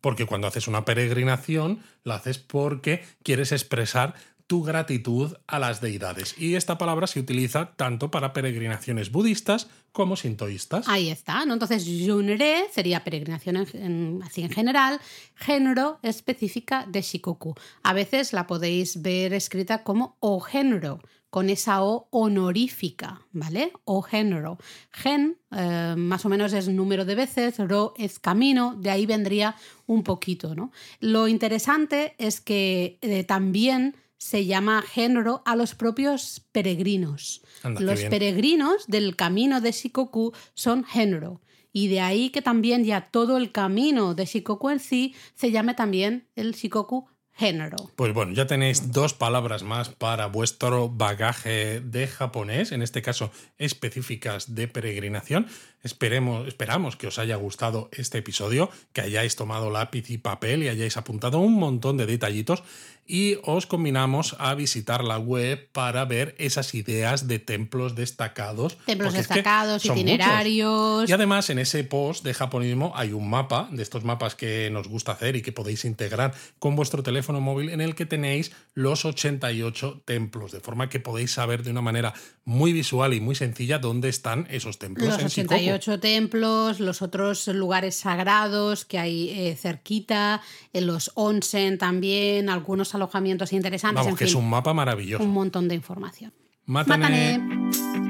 Porque cuando haces una peregrinación, la haces porque quieres expresar tu gratitud a las deidades. Y esta palabra se utiliza tanto para peregrinaciones budistas como sintoístas. Ahí está, ¿no? Entonces, Junre sería peregrinación en, así en general, género específica de Shikoku. A veces la podéis ver escrita como o género, con esa O honorífica, ¿vale? O género. Gen eh, más o menos es número de veces, ro es camino, de ahí vendría un poquito, ¿no? Lo interesante es que eh, también se llama género a los propios peregrinos. los peregrinos del camino de Shikoku son género. Y de ahí que también ya todo el camino de Shikoku en sí se llame también el Shikoku género. Pues bueno, ya tenéis dos palabras más para vuestro bagaje de japonés, en este caso específicas de peregrinación. Esperemos, esperamos que os haya gustado este episodio, que hayáis tomado lápiz y papel y hayáis apuntado un montón de detallitos y os combinamos a visitar la web para ver esas ideas de templos destacados. Templos destacados, itinerarios. Y además en ese post de japonismo hay un mapa, de estos mapas que nos gusta hacer y que podéis integrar con vuestro teléfono móvil en el que tenéis los 88 templos, de forma que podéis saber de una manera muy visual y muy sencilla dónde están esos templos. Los 88 templos, los otros lugares sagrados que hay eh, cerquita, en los onsen también, algunos alojamientos interesantes. Vamos, que es un mapa maravilloso. Un montón de información. Mátane.